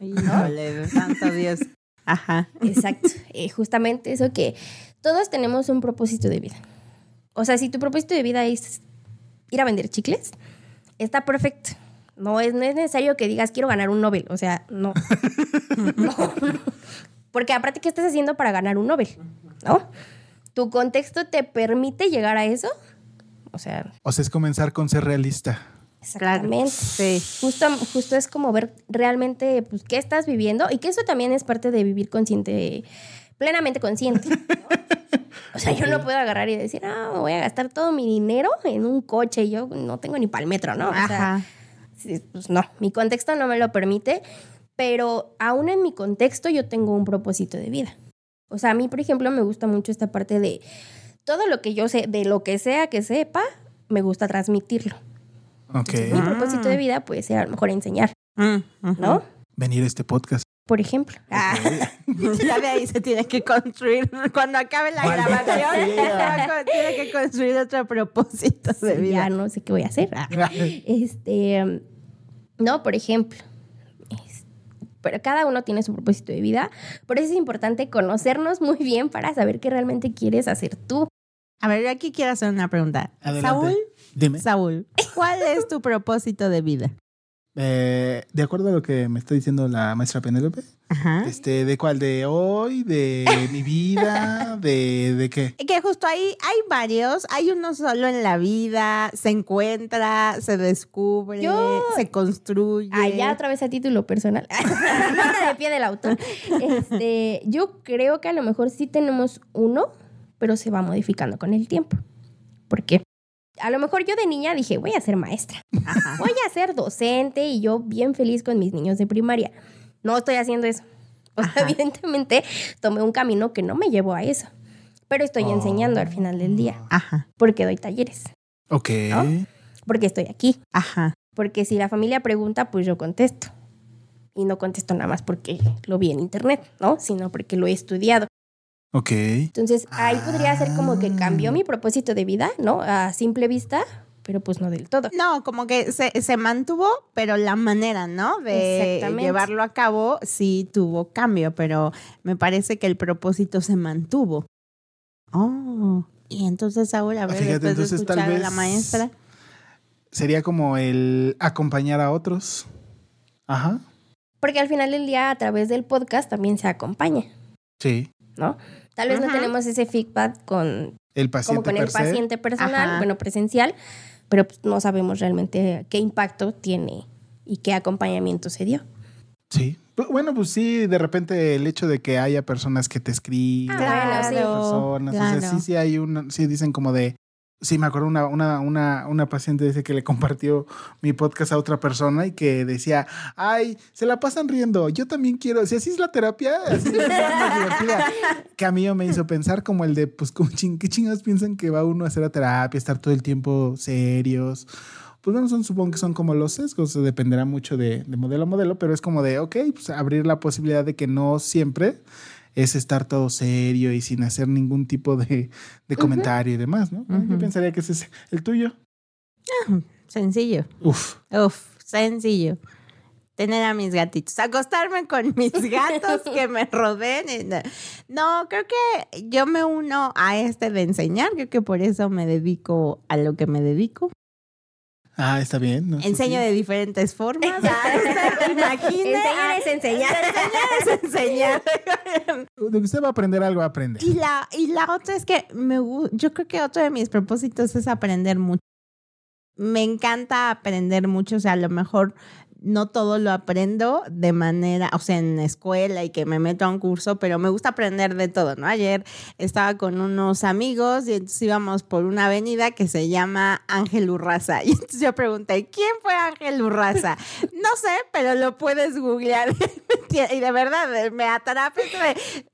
Híjole, santo Dios. Ajá. Exacto. Eh, justamente eso que todos tenemos un propósito de vida. O sea, si tu propósito de vida es ir a vender chicles, está perfecto. No es, no es necesario que digas quiero ganar un Nobel. O sea, no. no. Porque aparte, ¿qué estás haciendo para ganar un Nobel? ¿No? ¿Tu contexto te permite llegar a eso? O sea, O sea, es comenzar con ser realista. exactamente. Sí. Justo, justo es como ver realmente pues, qué estás viviendo y que eso también es parte de vivir consciente, plenamente consciente. ¿no? O sea, yo no puedo agarrar y decir, ah, me voy a gastar todo mi dinero en un coche y yo no tengo ni para el metro, ¿no? O sea, Ajá. sí, pues no, mi contexto no me lo permite, pero aún en mi contexto yo tengo un propósito de vida. O sea, a mí, por ejemplo, me gusta mucho esta parte de todo lo que yo sé, de lo que sea que sepa, me gusta transmitirlo. Ok. Mi propósito de vida puede ser a lo mejor enseñar, Mm. ¿no? Venir a este podcast. Por ejemplo. Ah, Ya de ahí se tiene que construir. Cuando acabe la Maldita grabación, sea. tiene que construir otro propósito de ya vida. no sé qué voy a hacer. Ah, Este, no, por ejemplo. Pero cada uno tiene su propósito de vida. Por eso es importante conocernos muy bien para saber qué realmente quieres hacer tú. A ver, yo aquí quiero hacer una pregunta. Adelante. Saúl, Dime. Saúl, ¿cuál es tu propósito de vida? Eh, de acuerdo a lo que me está diciendo la maestra Penélope, Ajá. este, ¿de cuál? ¿De hoy? ¿De mi vida? ¿De, de qué? Que justo ahí hay varios, hay uno solo en la vida, se encuentra, se descubre, Yo- se construye. Ah, ya otra vez a título personal. de pie del autor. Este, yo creo que a lo mejor sí tenemos uno, pero se va modificando con el tiempo. ¿Por qué? A lo mejor yo de niña dije, voy a ser maestra. Ajá. Voy a ser docente y yo bien feliz con mis niños de primaria. No estoy haciendo eso. O sea, evidentemente tomé un camino que no me llevó a eso. Pero estoy enseñando al final del día. Ajá, Porque doy talleres. Ok. ¿No? Porque estoy aquí. ajá. Porque si la familia pregunta, pues yo contesto. Y no contesto nada más porque lo vi en internet, ¿no? Sino porque lo he estudiado. Ok. Entonces ahí podría ser como que cambió Ah. mi propósito de vida, ¿no? A simple vista, pero pues no del todo. No, como que se, se mantuvo, pero la manera, ¿no? De llevarlo a cabo sí tuvo cambio, pero me parece que el propósito se mantuvo. Oh, y entonces ahora, a ver, Fíjate, después de entonces, tal a vez- la maestra. Sería como el acompañar a otros. Ajá. Porque al final del día, a través del podcast, también se acompaña, Sí. ¿no? Tal vez no tenemos ese feedback con, El paciente como con el paciente personal, Ajá. bueno, presencial, pero pues, no sabemos realmente qué impacto tiene y qué acompañamiento se dio. Sí. Bu- Bueno, pues sí, de repente el hecho de que haya personas que te escriben, Ah, bueno, sí. personas, o sea, claro. sí, sí hay una, sí dicen como de, sí, me acuerdo una, una, una, una paciente dice que le compartió mi podcast a otra persona y que decía, ay, se la pasan riendo, yo también quiero, si así es la terapia, así es más divertida. Mí me hizo pensar como el de, pues, ¿qué chingados piensan que va uno a hacer a terapia, estar todo el tiempo serios? Pues bueno, son, supongo que son como los sesgos, dependerá mucho de, de modelo a modelo, pero es como de, ok, pues abrir la posibilidad de que no siempre es estar todo serio y sin hacer ningún tipo de, de comentario y demás, ¿no? Yo pensaría que ese es el tuyo. Sencillo. Uf. Uf, sencillo. Tener a mis gatitos. Acostarme con mis gatos que me rodeen. No, creo que yo me uno a este de enseñar. Creo que por eso me dedico a lo que me dedico. Ah, está bien. Enseño sí. de diferentes formas. Ah, usted imagine. Enseñar es enseñar. Enseñar es enseñar. De que usted va a aprender algo, aprende. Y la, y la otra es que me, yo creo que otro de mis propósitos es aprender mucho. Me encanta aprender mucho, o sea, a lo mejor no todo lo aprendo de manera, o sea, en la escuela y que me meto a un curso, pero me gusta aprender de todo, ¿no? Ayer estaba con unos amigos y entonces íbamos por una avenida que se llama Ángel Urraza. Y entonces yo pregunté, ¿quién fue Ángel Urraza? No sé, pero lo puedes googlear. y de verdad, me atrapé.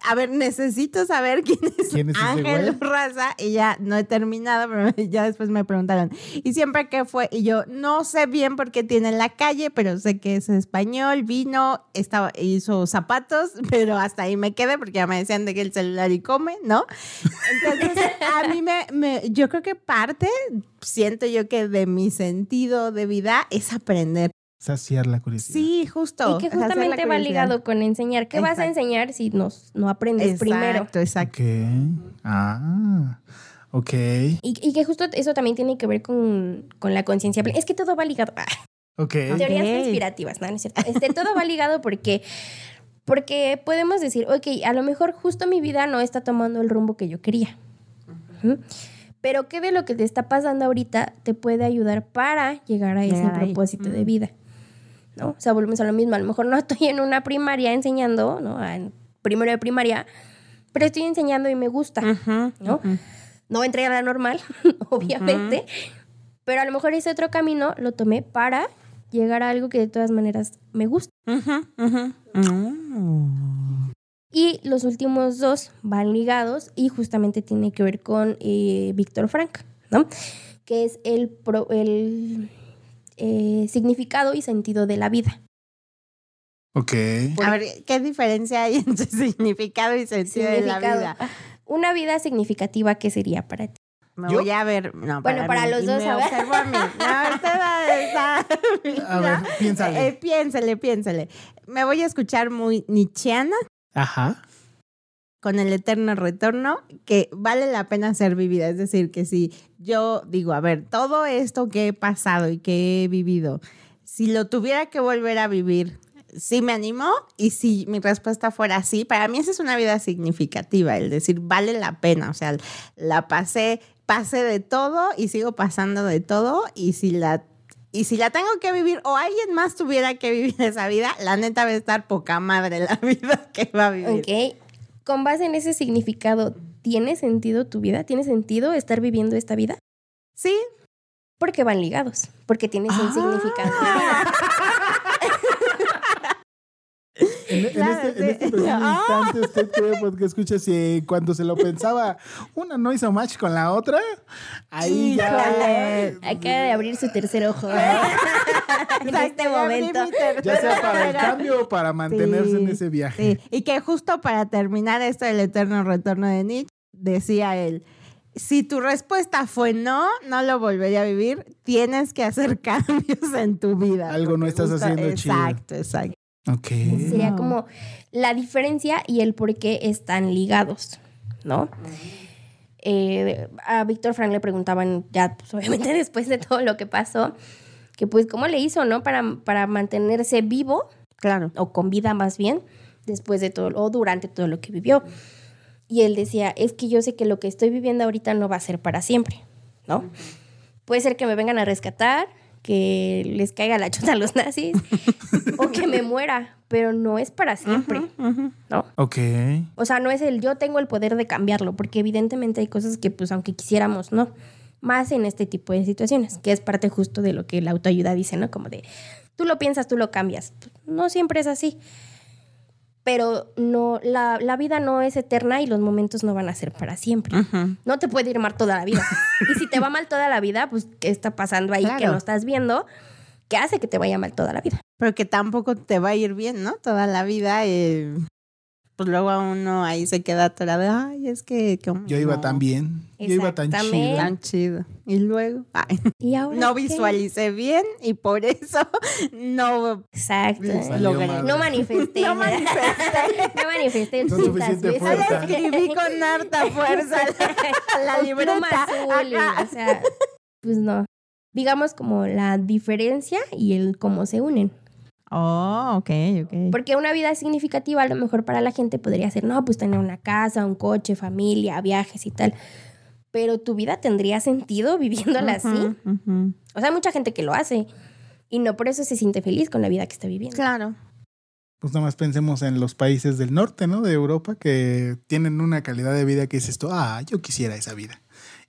A ver, necesito saber quién es, ¿Quién es Ángel? Urraza. Y ya no he terminado, pero ya después me preguntaron. Y siempre que fue, y yo no sé bien por qué tiene la calle, pero sé que es español, vino, estaba, hizo zapatos, pero hasta ahí me quedé porque ya me decían de que el celular y come, ¿no? Entonces, a mí me, me- yo creo que parte, siento yo que de mi sentido de vida es aprender. Saciar la curiosidad. Sí, justo. Y que justamente va ligado con enseñar. ¿Qué vas a enseñar si nos, no aprendes Exacto, primero? exacto. Ok. Ah. Ok. Y, y que justo eso también tiene que ver con, con la conciencia plena. Es que todo va ligado. Ah, Ok. Teorías Ok. conspirativas, ¿no? No es cierto. Este, todo va ligado porque, porque podemos decir, ok, a lo mejor justo mi vida no está tomando el rumbo que yo quería. Pero ¿qué de lo que te está pasando ahorita te puede ayudar para llegar a ese propósito de vida? ¿No? O sea, volvemos a lo mismo. A lo mejor no estoy en una primaria enseñando, ¿no? En primero de primaria, pero estoy enseñando y me gusta, ¿no? No entré a la normal, obviamente, pero a lo mejor ese otro camino lo tomé para llegar a algo que de todas maneras me gusta. Ujú, ujú. Mm. Y los últimos dos van ligados y justamente tiene que ver con eh, Víctor Frank, ¿no? Que es el, pro- el eh, significado y sentido de la vida. Ok. A ver, ¿qué diferencia hay entre significado y sentido de la vida? Una vida significativa, ¿qué sería para ti? Me ¿Yo? voy a ver. No, Bueno, para mí, los y dos, me a ver. observo a mí. No, usted va- A ver, piénsale. Eh, piénsale, piénsale. Me voy a escuchar muy nichiana Ajá. con el eterno retorno, que vale la pena ser vivida. Es decir, que si yo digo, a ver, todo esto que he pasado y que he vivido, si lo tuviera que volver a vivir, sí me animo y si mi respuesta fuera sí, para mí esa es una vida significativa, el decir vale la pena, o sea, la pasé, pasé de todo y sigo pasando de todo y si la y si la tengo que vivir o alguien más tuviera que vivir esa vida, la neta va a estar poca madre la vida que va a vivir. Ok. Con base en ese significado, ¿tiene sentido tu vida? ¿Tiene sentido estar viviendo esta vida? Sí. Porque van ligados, porque tienes un Ah. significado. En, en Claro, este, en sí. este preciso Ah. instante, usted cree porque escucha si cuando se lo pensaba, una no hizo match con la otra, ahí ya. Híjole. Acaba de abrir su tercer ojo. en Exacto, este momento. Ya sea para el cambio o para mantenerse en ese viaje. Sí, y que justo para terminar esto del eterno retorno de Nietzsche, decía él, si tu respuesta fue no, no lo volvería a vivir, tienes que hacer cambios en tu vida. Algo no estás haciendo chido. Exacto, exacto. Ok. Sería como la diferencia y el por qué están ligados, ¿no? Eh, a Víctor Frank le preguntaban, ya pues, obviamente después de todo lo que pasó, que pues cómo le hizo, ¿no? Para, para mantenerse vivo, Claro. o con vida más bien, después de todo, o durante todo lo que vivió. Y él decía, es que yo sé que lo que estoy viviendo ahorita no va a ser para siempre, ¿no? Puede ser que me vengan a rescatar, que les caiga la chota a los nazis, o que me muera, pero no es para siempre, ¿no? Ok. O sea, no es el yo tengo el poder de cambiarlo, porque evidentemente hay cosas que, pues, aunque quisiéramos, no. Más en este tipo de situaciones, que es parte justo de lo que la autoayuda dice, ¿no? Como de, tú lo piensas, tú lo cambias. No siempre es así. Pero no, la, la vida no es eterna y los momentos no van a ser para siempre. No te puede ir mal toda la vida. y si te va mal toda la vida, pues, ¿qué está pasando ahí que Claro. no estás viendo? ¿Qué hace que te vaya mal toda la vida? Pero que tampoco te va a ir bien, ¿no? Toda la vida. eh, pues luego a uno ahí se queda atorado. Ay, es que... como Yo iba no, tan bien. Yo iba tan chido. Tan chido. Y luego... ay, ¿Y ahora no qué? visualicé bien y por eso no Exacto. Logré. No manifesté. No manifesté. no manifesté. No suficiente fuerza. Escribí con harta fuerza la, la libreta. Azul, o sea, pues no. Digamos como la diferencia y el cómo se unen. Oh, ok, ok. Porque una vida significativa a lo mejor para la gente podría ser, no, pues tener una casa, un coche, familia, viajes y tal. Pero tu vida tendría sentido viviéndola así. O sea, hay mucha gente que lo hace y no por eso se siente feliz con la vida que está viviendo. Claro. Pues nada más pensemos en los países del norte, ¿no? De Europa, que tienen una calidad de vida que dices tú, ah, yo quisiera esa vida.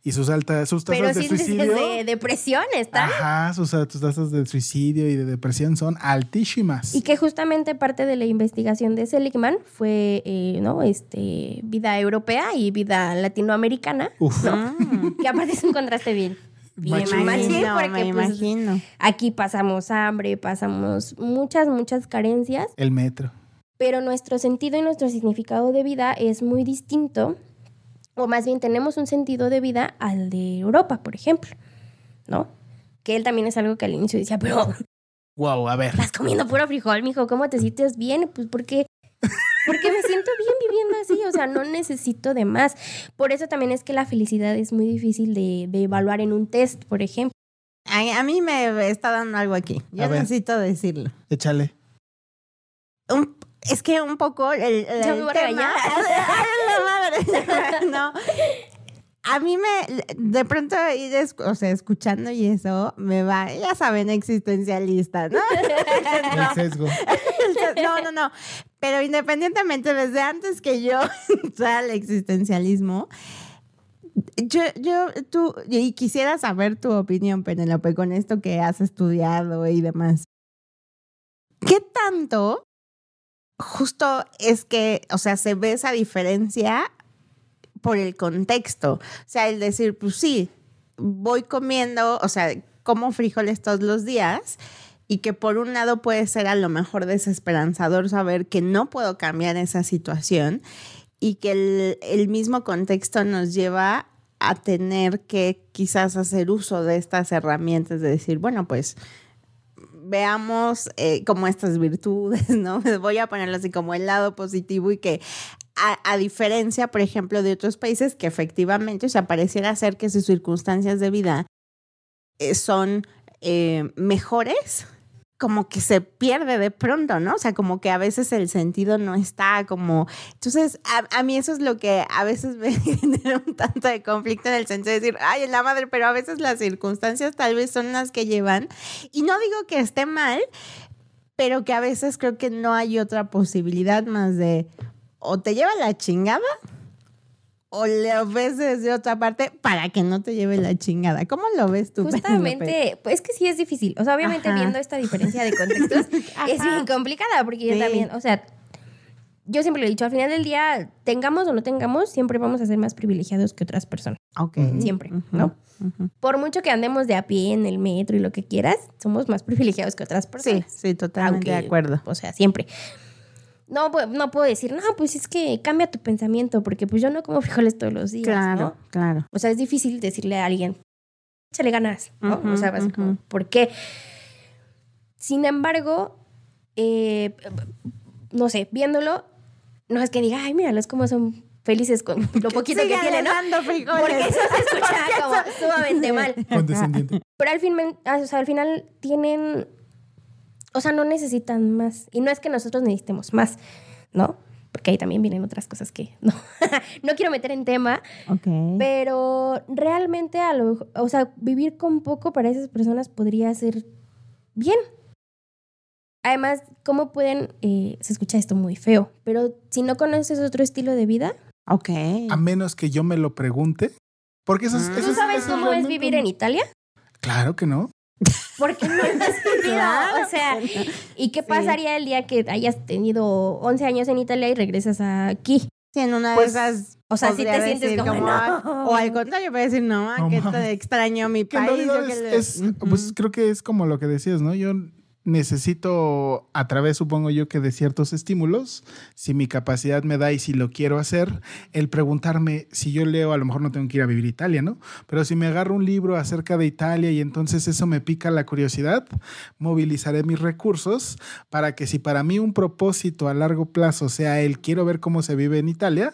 Y sus altas, sus tasas Pero de suicidio. de depresión está. Ajá, sus, sus tasas de suicidio y de depresión son altísimas. Y que justamente parte de la investigación de Seligman fue, eh, ¿no? Este, vida europea y vida latinoamericana, Uf, Mm, que aparte es un contraste bien, bien machín, imagino, porque me pues, imagino. aquí pasamos hambre, pasamos muchas, muchas carencias, el metro. pero nuestro sentido y nuestro significado de vida es muy distinto, o más bien tenemos un sentido de vida al de Europa, por ejemplo, ¿no? Que él también es algo que al inicio decía, pero Wow, a ver. estás comiendo puro frijol, mijo, ¿cómo te sientes bien? Pues porque, porque me siento bien viviendo así, o sea, no necesito de más. Por eso también es que la felicidad es muy difícil de, de evaluar en un test, por ejemplo. A, a mí me está dando algo aquí. Yo A ver. necesito decirlo. Échale. Un- es que un poco el, el ¿Ya me voy a tema- regañar? ¡Ay, la madre! no. A mí me, de pronto ir, es- o sea, escuchando y eso, me va, ya saben, existencialista, ¿no? El sesgo. No, no, no. Pero independientemente, desde antes que yo entrara al existencialismo, yo, yo, tú, y quisiera saber tu opinión, Penelope, con esto que has estudiado y demás. ¿Qué tanto justo es que, o sea, se ve esa diferencia por el contexto? O sea, el decir, pues sí, voy comiendo, o sea, como frijoles todos los días y que por un lado puede ser a lo mejor desesperanzador saber que no puedo cambiar esa situación y que el, el mismo contexto nos lleva a tener que quizás hacer uso de estas herramientas de decir, bueno, pues veamos eh, como estas virtudes, ¿no? Voy a ponerlo así como el lado positivo y que a, diferencia, por ejemplo, de otros países que efectivamente, o sea, pareciera ser que sus circunstancias de vida eh, son eh, mejores como que se pierde de pronto, ¿no? O sea, como que a veces el sentido no está como... Entonces, a, mí eso es lo que a veces me genera un tanto de conflicto en el sentido de decir, ay, en la madre, pero a veces las circunstancias tal vez son las que llevan. Y no digo que esté mal, pero que a veces creo que no hay otra posibilidad más de o te lleva la chingada o lo ves desde otra parte para que no te lleve la chingada. ¿Cómo lo ves tú? Justamente, pues es que sí es difícil. O sea, obviamente Ajá. viendo esta diferencia de contextos es bien complicada porque yo Sí. también, o sea, yo siempre lo he dicho, al final del día, tengamos o no tengamos, siempre vamos a ser más privilegiados que otras personas. Ok. Siempre, ¿no? Por mucho que andemos de a pie en el metro y lo que quieras, somos más privilegiados que otras Sí, personas. sí, totalmente de Aunque, acuerdo. O sea, siempre. No, pu- no puedo decir, no, pues es que cambia tu pensamiento, porque pues yo no como frijoles todos los días, Claro, ¿no? claro. O sea, es difícil decirle a alguien, échale ganas, o sea, vas como, ujú. ¿por qué? Sin embargo, eh, no sé, viéndolo, no es que diga, ay, míralos cómo son felices con lo poquito que tienen, ¿no? dando frijoles. Porque eso se escucha como sumamente mal. Condescendiente. Pero al, fin, o sea, al final tienen, o sea, no necesitan más. Y no es que nosotros necesitemos más, ¿no? Porque ahí también vienen otras cosas que no, no quiero meter en tema, Ok. pero realmente, a lo, o sea, vivir con poco para esas personas podría ser bien. Además, ¿cómo pueden, eh, se escucha esto muy feo, pero si no conoces otro estilo de vida, Ok. A menos que yo me lo pregunte. Porque eso es. Eso ¿tú es- sabes eso cómo es vivir en Italia? Claro que no. Porque no lo has vivido. Claro. O sea, ¿y qué Sí. pasaría el día que hayas tenido 11 años en Italia y regresas aquí? Sí, en una Pues, de esas. o sea, podría te sientes decir como, no. "Ah", O al contrario, voy a decir, no, No que te extraño mi Que en país. realidad yo que es, le- es- Ujú. pues creo que es como lo que decías, ¿no? Yo necesito, a través, supongo yo, que de ciertos estímulos, si mi capacidad me da y si lo quiero hacer, el preguntarme si yo leo, a lo mejor no tengo que ir a vivir Italia, ¿no? Pero si me agarro un libro acerca de Italia y entonces eso me pica la curiosidad, movilizaré mis recursos para que si para mí un propósito a largo plazo sea el quiero ver cómo se vive en Italia,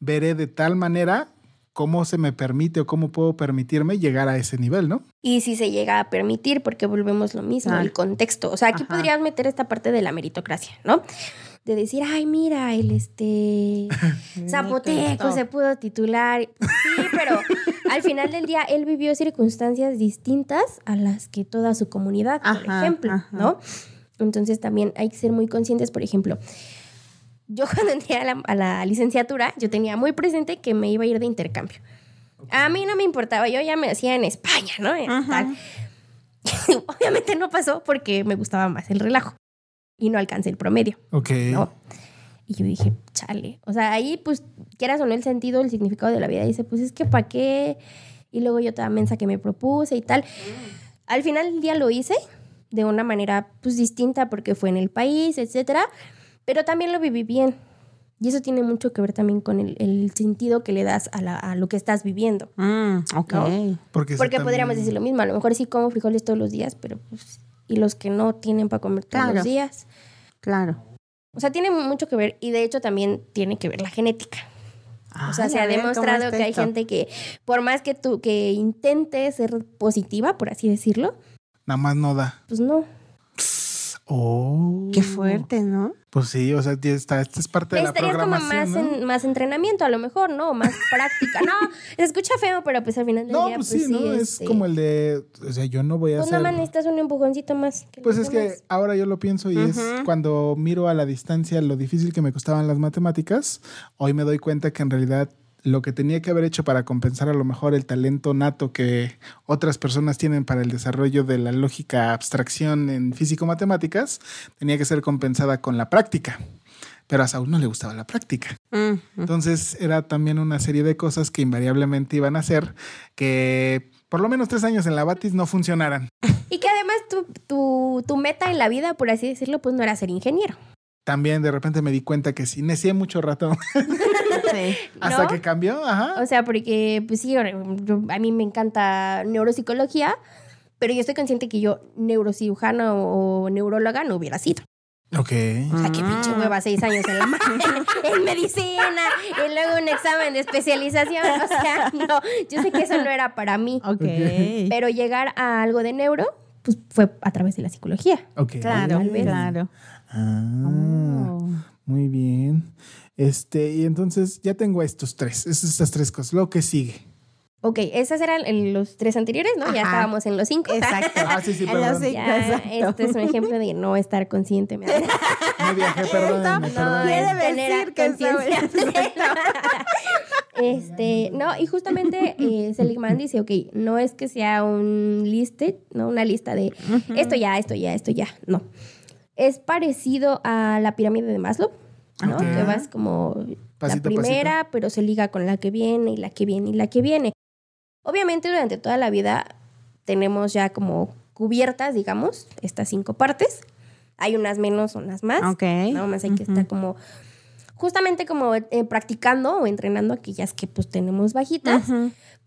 veré de tal manera cómo se me permite o cómo puedo permitirme llegar a ese nivel, ¿no? Y si se llega a permitir, porque volvemos lo mismo, el contexto. O sea, aquí Ajá. podrías meter esta parte de la meritocracia, ¿no? De decir, ay, mira, el este zapoteco se pudo titular. Sí, pero al final del día él vivió circunstancias distintas a las que toda su comunidad, por Ajá, ejemplo, ajá. ¿no? Entonces también hay que ser muy conscientes, por ejemplo, yo cuando entré a la, a la licenciatura, yo tenía muy presente que me iba a ir de intercambio. A mí no me importaba, yo ya me hacía en España, ¿no? En tal. Obviamente no pasó porque me gustaba más el relajo y no alcancé el promedio, Ok. ¿no? Y yo dije, chale. O sea, ahí, pues, quieras o no el sentido, el significado de la vida, dice, pues es que ¿para qué? Y luego yo toda mensa que me propuse y tal. Al final del día lo hice de una manera, pues, distinta porque fue en el país, etcétera, pero también lo viví bien. Y eso tiene mucho que ver también con el, el sentido que le das a, la- a lo que estás viviendo. Mm, ok. ¿No? Porque, eso Porque también- podríamos decir lo mismo. A lo mejor sí como frijoles todos los días, pero pues. Y los que no tienen para comer todos Claro. los días. Claro. O sea, tiene mucho que ver. Y de hecho también tiene que ver la genética. O sea, Ay, se ha ver, ¿cómo demostrado que hay gente que, por más que tú que intente ser positiva, por así decirlo, Nada más no da. pues no. Oh. Qué fuerte, ¿no? Pues sí, o sea, ya está, esta es parte de la Necesitarías como programación, más, ¿no? en- más entrenamiento, a lo mejor, ¿no? Más práctica. No, se escucha feo, pero pues al final del No, día, pues pues, sí, ¿no? Es este, como el de, o sea, yo no voy a Pues hacer... nada más necesitas un empujoncito más. que Pues es que ahora yo lo pienso y es cuando miro a la distancia lo difícil que me costaban las matemáticas, hoy me doy cuenta que en realidad lo que tenía que haber hecho para compensar a lo mejor el talento nato que otras personas tienen para el desarrollo de la lógica abstracción en físico-matemáticas, tenía que ser compensada con la práctica. Pero a Saúl no le gustaba la práctica. Entonces era también una serie de cosas que invariablemente iban a hacer que por lo menos tres años en la Batis no funcionaran. Y que además tu, tu, tu meta en la vida, por así decirlo, pues no era ser ingeniero. También de repente me di cuenta que sí, necié mucho rato sí. hasta ¿No? que cambió. Ajá. O sea, porque, pues sí, yo- a mí me encanta neuropsicología, pero yo estoy consciente que yo neurocirujana o neuróloga no hubiera sido. Ok. O sea, qué pinche hueva, seis años en la en medicina y luego un examen de especialización. O sea, no, yo sé que eso no era para mí. Ok. Pero llegar a algo de neuro, pues fue a través de la psicología. Ok. Claro, Tal vez. claro. Ah, Oh. Muy bien. Este, y entonces ya tengo estos tres, es- estas tres cosas. Lo que sigue. Ok, esos eran los tres anteriores, ¿no? Ya estábamos en los cinco. Exacto. Ah, sí, sí, En perdón. los cinco, Ya, exacto. este es un ejemplo de no estar consciente. me da- Me viajé, perdónenme, No. Quiere tener decir que conciencia. Este, no, y justamente eh, Seligman dice, ok, no es que sea un listed, ¿no? Una lista de esto ya, esto ya, esto ya. No. Es parecido a la pirámide de Maslow, ¿no? Que vas como Pasito la primera, pero se liga con la que viene y la que viene y la que viene. Obviamente durante toda la vida tenemos ya como cubiertas, digamos, estas cinco partes. Hay unas menos, unas más. Ok. Nada más hay que estar como justamente como eh, practicando o entrenando aquellas que pues tenemos bajitas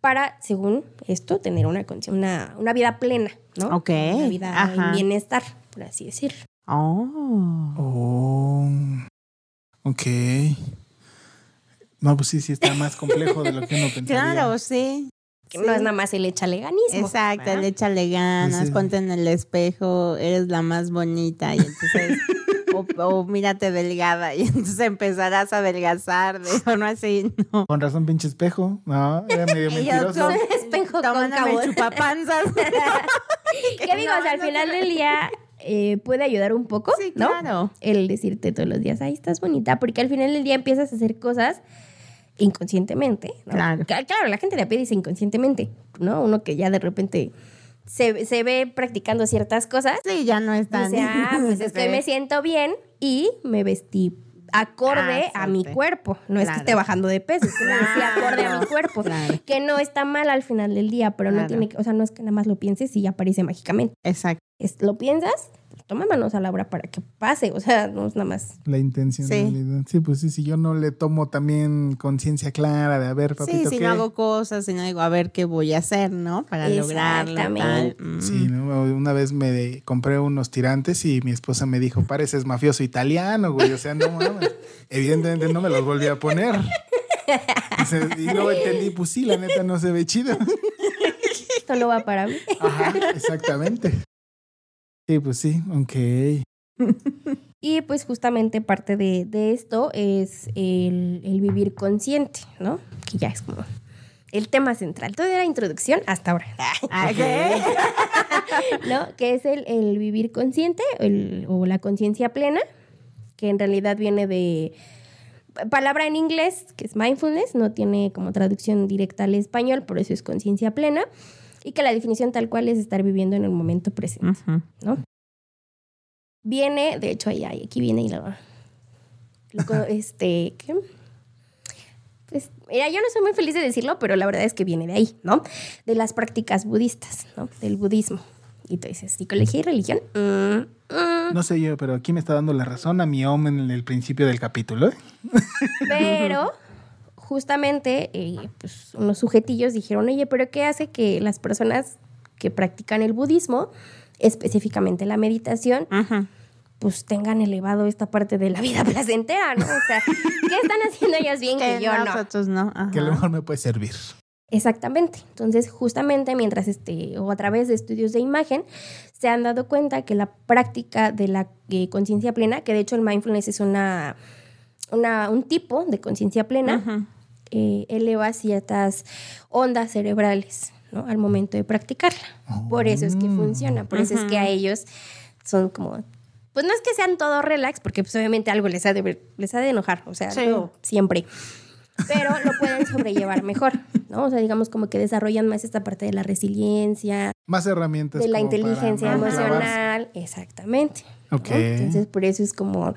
para, según esto, tener una, una, una vida plena, ¿no? Ok, Una vida ajá. en bienestar, por así decirlo. Oh. Oh, ok. No, pues sí, sí está más complejo de lo que uno pensaría. Claro, sí. No es nada más el échaleganismo. Exacto, ¿verdad? el échale ganas, Sí. ponte en el espejo, eres la más bonita y entonces, o, o mírate delgada y entonces empezarás a adelgazar de o no así, no. Con razón, pinche espejo. No, era medio Y yo mentiroso. con- Espejo tomándome el chupapanzas. ¿Qué digo? O sea, al final del día eh, puede ayudar un poco, Sí, ¿no? claro. El decirte todos los días, ay, estás bonita, porque al final del día empiezas a hacer cosas inconscientemente. ¿no? Claro. Cla- Claro, la gente de a pie dice inconscientemente, ¿no? Uno que ya de repente se, se ve practicando ciertas cosas. Sí, ya no es tan. Dice, ah, pues es que me siento bien y me vestí acorde Ah, a mi cuerpo. No es que Claro. esté bajando de peso, es que me vestí Claro. acorde a mi cuerpo. Claro. Que no está mal al final del día, pero no Claro. tiene que, o sea, no es que nada más lo pienses y ya aparece mágicamente. Exacto. Es- lo piensas, pues toma manos a la obra para que pase, o sea, no es nada más. La intencionalidad. Sí. pues sí, si yo no le tomo también conciencia clara de, a ver, Sí, papito, si ¿qué? no hago cosas, si no digo, a ver qué voy a hacer, ¿no? Para lograrlo. Tal. Mm. Sí, ¿no? Una vez me de- compré unos tirantes y mi esposa me dijo, pareces mafioso italiano, güey. O sea, no mames. Evidentemente no me los volví a poner. Y luego entendí, pues sí, la neta no se ve chido. Esto no va para mí. Ajá, exactamente. Sí, pues sí, ok. Y pues justamente parte de, de esto es el, el vivir consciente, ¿no? Que ya es como el tema central. Todo era introducción hasta ahora. Ah, ¿qué? ¿no? Que es el, el vivir consciente el- o la conciencia plena, que en realidad viene de palabra en inglés, que es mindfulness, no tiene como traducción directa al español, por eso es conciencia plena, y que la definición tal cual es estar viviendo en el momento presente. ¿no? Viene, de hecho, ahí, ahí, aquí viene y lo, lo este, ¿qué? Pues, mira, yo no soy muy feliz de decirlo, pero la verdad es que viene de ahí, ¿no? De las prácticas budistas, ¿no? Del budismo. Y tú dices, ¿psicología y religión? Mm, mm. No sé yo, pero aquí me está dando la razón a mi hombre en el principio del capítulo. ¿eh? Pero justamente eh, pues, unos sujetillos dijeron, oye, pero ¿qué hace que las personas que practican el budismo, específicamente la meditación, pues tengan elevado esta parte de la vida placentera, ¿no? O sea, ¿qué están haciendo ellos bien que, Que yo no? nosotros no. Ajá. Que a lo mejor me puede servir. Exactamente. Entonces, justamente mientras este, o a través de estudios de imagen, se han dado cuenta que la práctica de la eh, conciencia plena, que de hecho el mindfulness es una, una, un tipo de conciencia plena. Eh, eleva ciertas ondas cerebrales ¿no? al momento de practicarla. Por eso es que funciona, por eso es que a ellos son como... Pues no es que sean todo relax, porque pues obviamente algo les ha de, les ha de enojar, o sea, Sí. algo siempre. Pero lo pueden sobrellevar mejor, ¿no? O sea, digamos como que desarrollan más esta parte de la resiliencia, Más herramientas. de la inteligencia no clavarse. emocional, exactamente. ¿no? Ok. Entonces, por eso es como,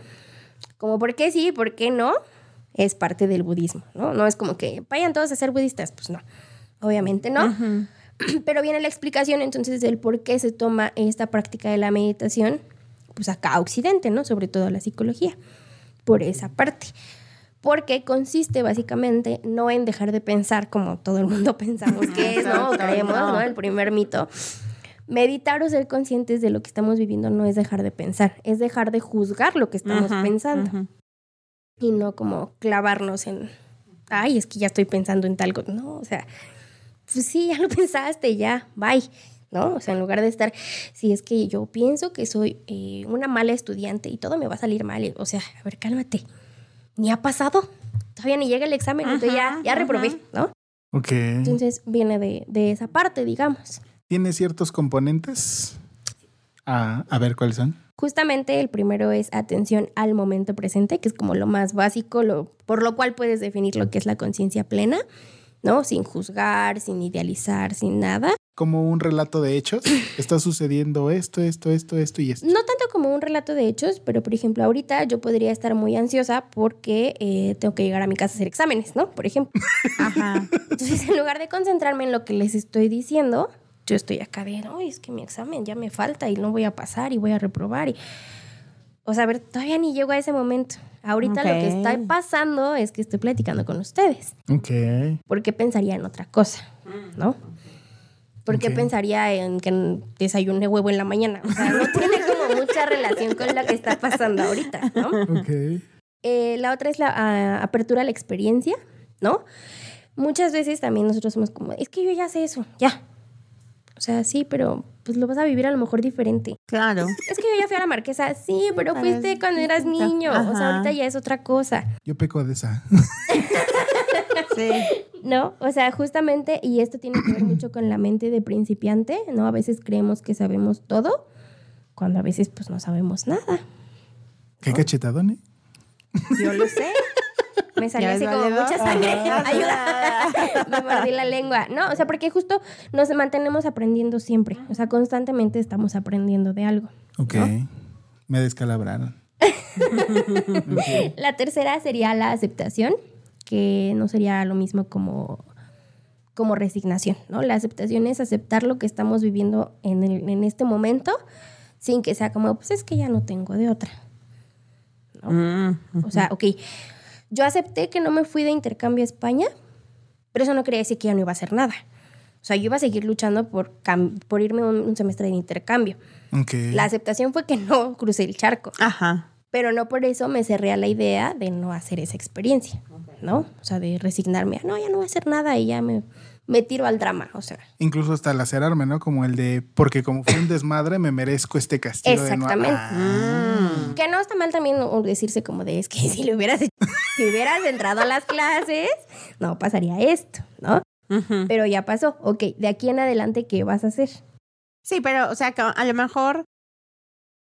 como, ¿por qué sí? ¿Por qué no? Es parte del budismo, ¿no? No es como que vayan todos a ser budistas, pues no, obviamente no. Pero viene la explicación entonces del por qué se toma esta práctica de la meditación, pues acá a Occidente, ¿no? Sobre todo la psicología, por esa parte. Porque consiste básicamente no en dejar de pensar como todo el mundo pensamos que es, ¿no? O creemos, no. El primer mito. Meditar o ser conscientes de lo que estamos viviendo no es dejar de pensar, es dejar de juzgar lo que estamos pensando. Y no como clavarnos en, ay, es que ya estoy pensando en tal cosa. No, o sea, pues sí, ya lo pensaste, ya, bye. ¿no? O sea, en lugar de estar, si es que yo pienso que soy eh, una mala estudiante y todo me va a salir mal, o sea, a ver, cálmate, ni ha pasado, todavía ni llega el examen, entonces ya, ya reprobé, ¿no? Ok. Entonces viene de, de esa parte, digamos. ¿Tiene ciertos componentes? Ah, a ver, ¿cuáles son? Justamente el primero es atención al momento presente, que es como lo más básico, lo, por lo cual puedes definir lo que es la conciencia plena, ¿no? Sin juzgar, sin idealizar, sin nada. Como un relato de hechos. Está sucediendo esto, esto, esto, esto y esto. No tanto como un relato de hechos, pero por ejemplo, ahorita yo podría estar muy ansiosa porque eh, tengo que llegar a mi casa a hacer exámenes, ¿no? Por ejemplo. Ajá. Entonces, en lugar de concentrarme en lo que les estoy diciendo, yo estoy acá de, no, es que mi examen ya me falta y no voy a pasar y voy a reprobar. Y... O sea, a ver, todavía ni llego a ese momento. Ahorita lo que está pasando es que estoy platicando con ustedes. Ok. ¿Por qué pensaría en otra cosa? ¿No? ¿Por qué Ok. pensaría en que desayuné huevo en la mañana? O sea, no tiene como mucha relación con lo que está pasando ahorita, ¿no? Ok. Eh, la otra es la ah, apertura a la experiencia, ¿no? Muchas veces también nosotros somos como, es que yo ya sé eso, ya. O sea, sí, pero pues lo vas a vivir a lo mejor diferente. Claro. Es que yo ya fui a la marquesa, sí, pero fuiste cuando eras niño. O sea, ahorita ya es otra cosa, Yo peco de esa. Sí. ¿no? O sea, justamente, y esto tiene que ver mucho con la mente de principiante, ¿no? A veces creemos que sabemos todo, cuando a veces pues no sabemos nada. ¿Qué cachetadón, eh? Yo lo sé. Me salió ¿Ya así como mucha sangre. Ayuda. Me mordí la lengua. No, o sea, porque justo nos mantenemos aprendiendo siempre. O sea, constantemente estamos aprendiendo de algo. Ok. Me descalabraron. La tercera sería la aceptación, que no sería lo mismo como, como resignación, ¿no? La aceptación es aceptar lo que estamos viviendo en, el- en este momento sin que sea como, pues es que ya no tengo de otra. ¿no? O sea, ok, yo acepté que no me fui de intercambio a España, pero eso no quería decir que ya no iba a hacer nada. O sea, yo iba a seguir luchando por, irme un, un semestre de intercambio. La aceptación fue que no crucé el charco Ajá. pero no por eso me cerré a la idea de no hacer esa experiencia, ¿no? O sea, de resignarme a, no, ya no voy a hacer nada y ya me, me tiro al drama, o sea. Incluso hasta lacerarme, ¿no? Como el de, porque como fue un desmadre, me merezco este castigo. de no- Exactamente. Ah. Que no está mal también decirse como de, es que si le hubieras, si hubieras entrado a las clases, no pasaría esto, ¿no? Pero ya pasó, ok, de aquí en adelante, ¿qué vas a hacer? Sí, pero, o sea, que a lo mejor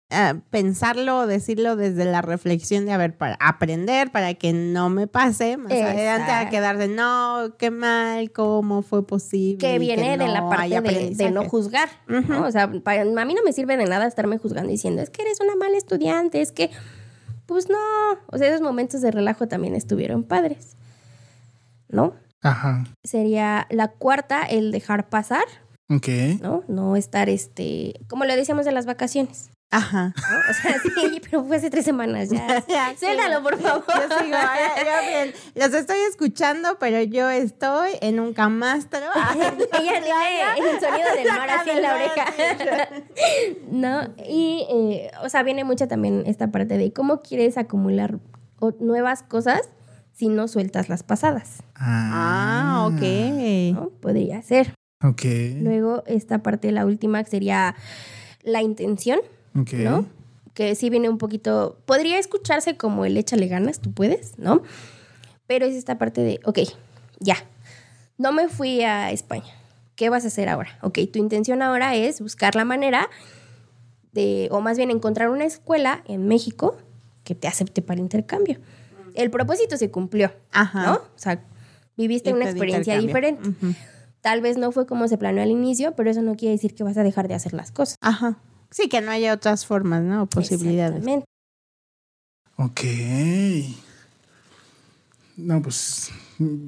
eh, pensarlo, decirlo desde la reflexión de, a ver, para aprender, para que no me pase más adelante a quedar de, no, qué mal, cómo fue posible. Que viene de la parte de, no juzgar, ¿no? O sea, a mí no me sirve de nada estarme juzgando diciendo, es que eres una mala estudiante, es que, pues no. O sea, esos momentos de relajo también estuvieron padres, ¿no? Ajá. Sería la cuarta, el dejar pasar, Ok. ¿no? No estar, este, como lo decíamos de las vacaciones, Ajá. ¿no? O sea, sí, pero fue hace tres semanas ya. Ya, sí. Suéltalo, por favor. Yo sigo, ya bien, los estoy escuchando, pero yo estoy en un camastro. Ella tiene el sonido del mar así en la oreja. no, y, eh, o sea, viene mucha también esta parte de cómo quieres acumular nuevas cosas si no sueltas las pasadas, Ah, ok. ¿no? Podría ser. Ok. Luego, esta parte, la última, que sería la intención, Ok. ¿no? Que sí viene un poquito, podría escucharse como el échale ganas, tú puedes, ¿no? Pero es esta parte de, ok, ya, no me fui a España, ¿qué vas a hacer ahora? Ok, tu intención ahora es buscar la manera de, o más bien encontrar una escuela en México que te acepte para intercambio. El propósito se cumplió, Ajá. ¿no? O sea, viviste una experiencia diferente. Tal vez no fue como se planeó al inicio, pero eso no quiere decir que vas a dejar de hacer las cosas. Ajá. Sí, que no haya otras formas, ¿no? O posibilidades. Exactamente. Ok. No, pues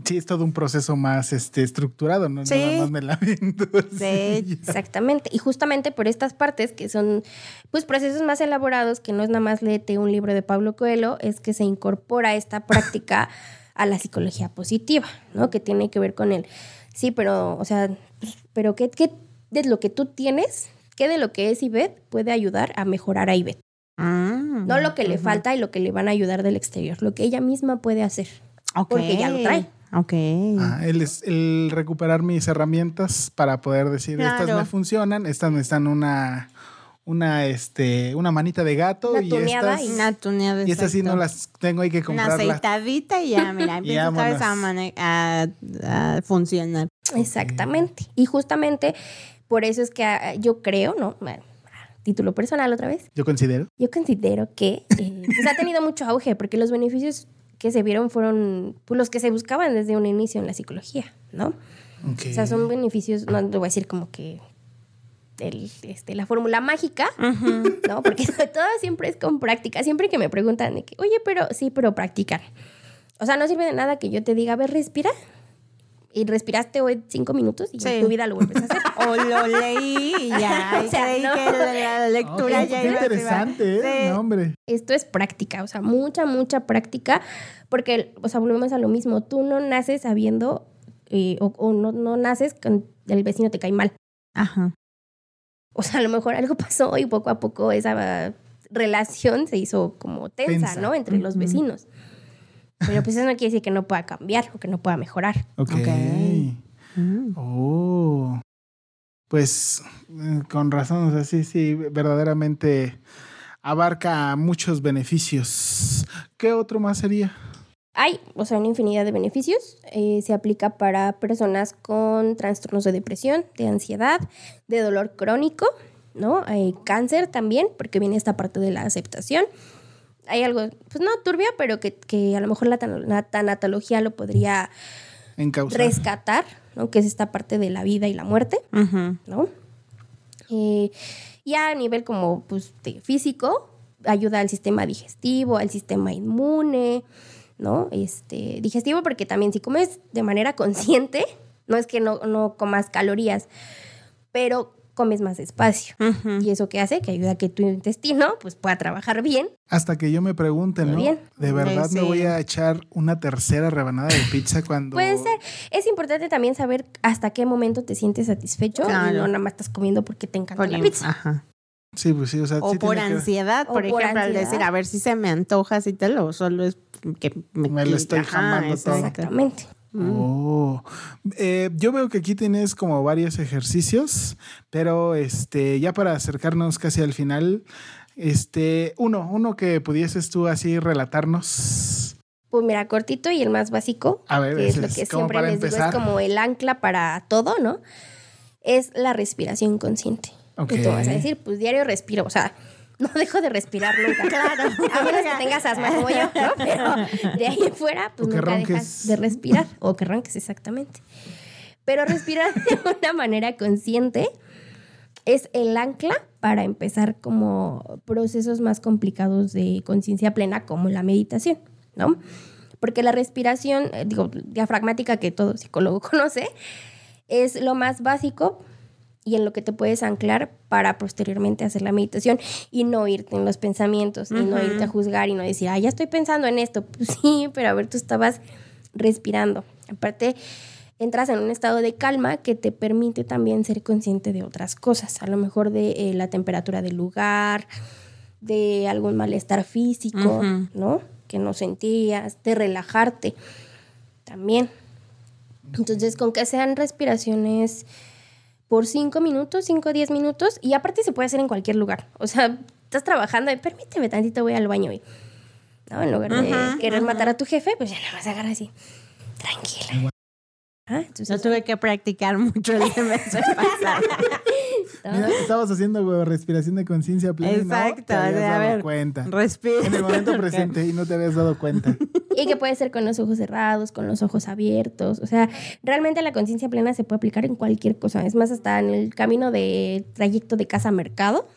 sí, es todo un proceso más este, estructurado, ¿no? Sí. Nada más me lamento. Sí. Exactamente. Y justamente por estas partes que son pues procesos más elaborados, que no es nada más léete un libro de Pablo Coelho, es que se incorpora esta práctica a la psicología positiva, ¿no? Que tiene que ver con el, sí, pero, o sea, pues, pero ¿qué, qué de lo que tú tienes, qué de lo que es Ivette puede ayudar a mejorar a Ivette? Mm. No lo que le falta y lo que le van a ayudar del exterior, lo que ella misma puede hacer. Porque ya lo trae. Ok. Ah, el, es- el recuperar mis herramientas para poder decir estas me funcionan, estas necesitan una una este una manita de gato Una y tuneada estas y- Una tuneada, y estas sí no las tengo hay que Una comprarlas. aceitadita y ya, mira, empieza otra vez a, a- a funcionar. Exactamente. Y justamente por eso es que ah, yo creo, ¿no? Bueno, título personal otra vez. Yo considero. Yo considero que eh, pues ha tenido mucho auge porque los beneficios que se vieron fueron pues, los que se buscaban desde un inicio en la psicología, ¿no? O sea, son beneficios, no te voy a decir como que el, este, la fórmula mágica, ¿no? Porque todo siempre es con práctica. Siempre que me preguntan de que, oye, pero sí, pero practicar. O sea, no sirve de nada que yo te diga, a ver, respira. Y respiraste hoy cinco minutos y Sí. en tu vida lo vuelves a hacer. O lo leí y ya. O sea, creí no. que la, la lectura Ok, ya qué iba- interesante, ¿eh? Sí. No, hombre. Esto es práctica, o sea, mucha, mucha práctica, porque, o sea, volvemos a lo mismo. Tú no naces sabiendo eh, o, o no, no naces con el vecino te cae mal. Ajá. O sea, a lo mejor algo pasó y poco a poco esa relación se hizo como tensa, Tensa. ¿no? Entre los vecinos. Pero pues eso no quiere decir que no pueda cambiar o que no pueda mejorar. Ok. Ok. Mm. Oh. Pues eh, con razón, o sea, sí, sí, verdaderamente abarca muchos beneficios. ¿Qué otro más sería? Hay, o sea, una infinidad de beneficios. Eh, se aplica para personas con trastornos de depresión, de ansiedad, de dolor crónico, ¿no? Hay cáncer también, porque viene esta parte de la aceptación. Hay algo, pues no turbio, pero que, que a lo mejor la, tan- la tanatología lo podría rescatar, ¿no? Que es esta parte de la vida y la muerte. ¿no? Eh, ya a nivel como pues, de físico, ayuda al sistema digestivo, al sistema inmune, ¿no? Este, digestivo porque también si comes de manera consciente, no es que no, no comas calorías, pero comes más despacio. Y eso que hace que ayuda a que tu intestino pues pueda trabajar bien. Hasta que yo me pregunte, ¿no? bien. De verdad Sí, me voy a echar una tercera rebanada de pizza cuando. Puede ser. Es importante también saber hasta qué momento te sientes satisfecho Claro. y no nada más estás comiendo porque te encanta Por la pizza. Ajá. Sí, pues sí, o sea, O sí por que- ansiedad, O por por ejemplo, al ansiedad. decir, a ver si se me antoja así tal, o solo es que me, Me lo estoy jamando todo. Exactamente. Mm. Oh. Eh, yo veo que aquí tienes como varios ejercicios, pero este, ya para acercarnos casi al final, este, uno, uno que pudieses tú así relatarnos. Pues mira, cortito y el más básico, A ver, que es lo que siempre les digo, es como el ancla para todo, ¿no? Es la respiración consciente. Ok. Y tú vas a decir, pues diario respiro, o sea, no dejo de respirar nunca. Claro. A menos que tengas asma como yo, ¿no? Pero de ahí en fuera, pues nunca ronques. dejas de respirar. O que ronques, exactamente. Pero respirar de una manera consciente es el ancla para empezar como procesos más complicados de conciencia plena como la meditación, ¿no? Porque la respiración, eh, digo, diafragmática que todo psicólogo conoce, es lo más básico y en lo que te puedes anclar para posteriormente hacer la meditación y no irte en los pensamientos y no irte a juzgar y no decir, ah, ya estoy pensando en esto. Pues sí, pero a ver, tú estabas respirando. Aparte, entras en un estado de calma que te permite también ser consciente de otras cosas, a lo mejor de eh, la temperatura del lugar, de algún malestar físico. ¿no? Que no sentías, de relajarte también. Entonces, con que sean respiraciones por 5 minutos, 5 o 10 minutos, y aparte se puede hacer en cualquier lugar. O sea, estás trabajando y permíteme tantito, voy al baño y, ¿no? En lugar de Ajá, querer ajá. matar a tu jefe, pues ya nada más agarra así, tranquila. Ah, entonces, Yo tuve que practicar mucho el semestre pasado. Mira, estabas haciendo güey, respiración de conciencia plena y no Exacto, te habías dado ver, cuenta. Respira. En el momento presente y no te habías dado cuenta. Y que puede ser con los ojos cerrados, con los ojos abiertos. O sea, realmente la conciencia plena se puede aplicar en cualquier cosa. Es más, hasta en el camino de trayecto de casa a mercado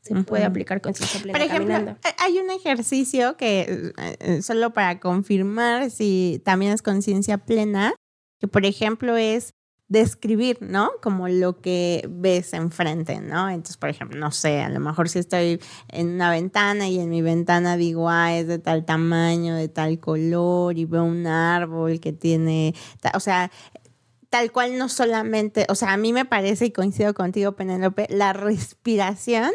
se puede aplicar conciencia plena Por ejemplo, caminando. eh, hay un ejercicio que, eh, eh, solo para confirmar si también es conciencia plena, que por ejemplo es describir, ¿no? Como lo que ves enfrente, ¿no? Entonces, por ejemplo, no sé, a lo mejor si estoy en una ventana y en mi ventana digo, ah, es de tal tamaño, de tal color, y veo un árbol que tiene, o sea, tal cual no solamente, o sea, a mí me parece y coincido contigo, Penélope, la respiración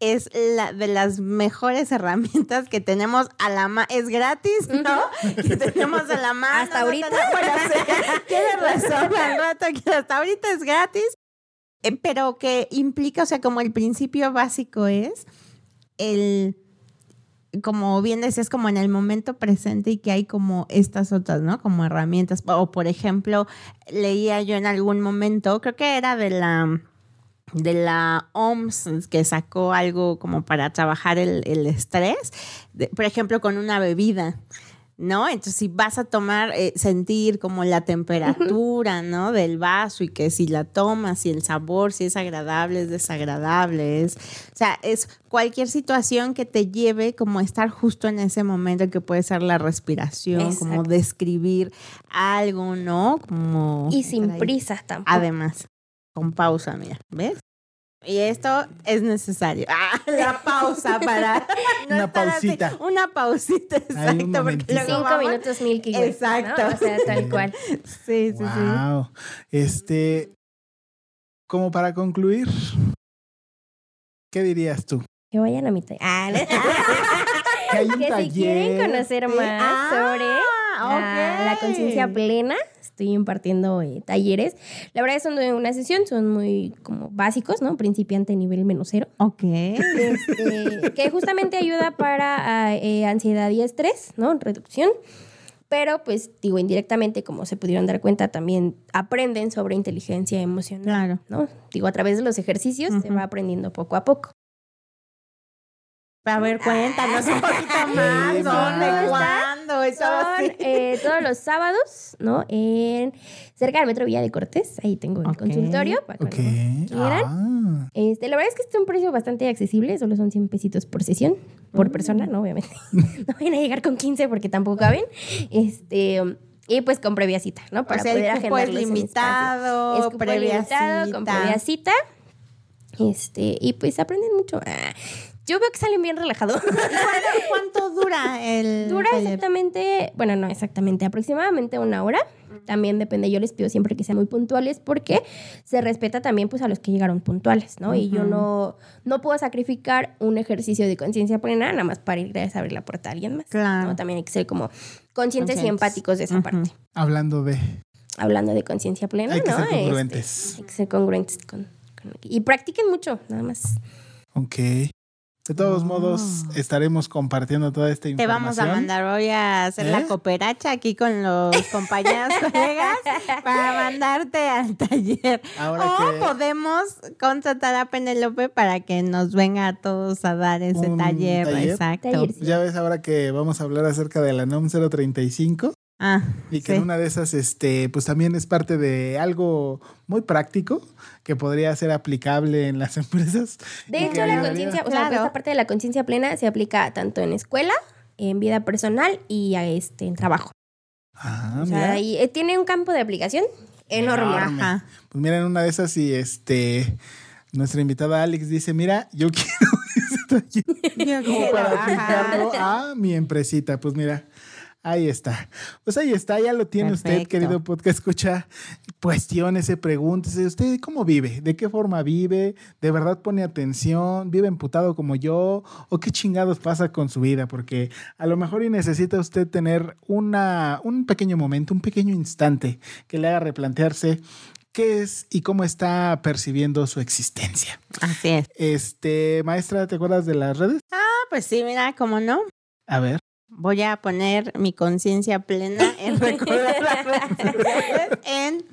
es la de las mejores herramientas que tenemos a la mano. Es gratis, ¿no? que tenemos a la mano. Hasta ahorita. Tienes razón, al rato que hasta ahorita es gratis. Eh, pero que implica, o sea, como el principio básico es el como bien decías, como en el momento presente y que hay como estas otras, ¿no? Como herramientas. O por ejemplo, leía yo en algún momento, creo que era de la de la OMS que sacó algo como para trabajar el, el estrés, por ejemplo, con una bebida. ¿No? Entonces, si vas a tomar, eh, sentir como la temperatura, ¿no? Del vaso y que si la tomas, si el sabor, si es agradable, es desagradable, es, o sea, es cualquier situación que te lleve como a estar justo en ese momento que puede ser la respiración, como describir algo, ¿no? Como Y sin prisas tampoco. Además, con pausa, mira, ¿ves? Y esto es necesario. Ah, la pausa para Una así. pausita. Una pausita, un exacto. Porque luego Cinco vamos- minutos Way. ¿no? Exacto. O sea, tal cual. Sí, sí, sí. Wow. Este, como para concluir, ¿qué dirías tú? Que vayan a mi taller. Ah, ¿no? Que si quieren conocer más Ah, sobre la, la conciencia plena, estoy impartiendo eh, talleres. La verdad son de una sesión, son muy como básicos, ¿no? Principiante nivel menos cero. Ok. Este, que justamente ayuda para ah, eh, ansiedad y estrés, ¿no? Reducción. Pero, pues, digo, indirectamente, como se pudieron dar cuenta, también aprenden sobre inteligencia emocional, Claro. ¿no? Digo, a través de los ejercicios se va aprendiendo poco a poco. A ver, cuéntanos un poquito más. ¿Dónde? ¿Cuándo? Son así. eh, todos los sábados, ¿no? En cerca del Metro Villa de Cortés. Ahí tengo el consultorio para Ok. cuando quieran. Ah. Este, la verdad es que este es un precio bastante accesible, solo son 100 pesitos por sesión, por persona, ¿no? Obviamente. no vayan a llegar con 15 porque tampoco caben. Este, y pues con previa cita, ¿no? Para o sea, poder el cupo es limitado. Es cupo previa limitado, con cita. previa cita. Este, y pues aprenden mucho. Ah, yo veo que salen bien relajados. ¿Cuánto, cuánto dura el Dura taller? exactamente, bueno, no exactamente, aproximadamente una hora. También depende, yo les pido siempre que sean muy puntuales porque se respeta también pues a los que llegaron puntuales, ¿no? Y yo no, no puedo sacrificar un ejercicio de conciencia plena nada más para ir a abrir la puerta a alguien más. Claro. ¿no? También hay que ser como conscientes, y empáticos de esa parte. Hablando de, Hablando de conciencia plena, hay que ¿no? ser Este, congruentes. hay que ser congruentes con, con- Y practiquen mucho, nada más. Ok. De todos modos, estaremos compartiendo toda esta Te información. vamos a mandar hoy a hacer ¿Eh? la cooperacha aquí con los compañeros, colegas, para mandarte al taller. Ahora o que- podemos contratar a Penélope para que nos venga a todos a dar ese taller. taller. Exacto. Taller. Ya ves ahora que vamos a hablar acerca de la NOM 035 Ah, y que sí. en una de esas, este, pues también es parte de algo muy práctico que podría ser aplicable en las empresas. De y hecho, la conciencia, o sea, Claro. esta parte de la conciencia plena se aplica tanto en escuela, en vida personal y a este, en trabajo. Ah, o sea, mira. ahí, eh, tiene un campo de aplicación enorme. Enorme. Ajá. Pues mira, en una de esas, y este, nuestra invitada Alex dice, mira, yo quiero taller Yo como para aplicarlo a mi empresita. Pues mira, ahí está. Pues ahí está, ya lo tiene usted, querido podcast. Escucha, cuestiónese, pregúntese, ¿usted cómo vive? ¿De qué forma vive? ¿De verdad pone atención? ¿Vive emputado como yo? ¿O qué chingados pasa con su vida? Porque a lo mejor y necesita usted tener una, un pequeño momento, un pequeño instante que le haga replantearse qué es y cómo está percibiendo su existencia. Así es. Este, maestra, ¿te acuerdas de las redes? Ah, pues sí, mira, cómo no. A ver. Voy a poner mi conciencia plena en recordar las redes sociales en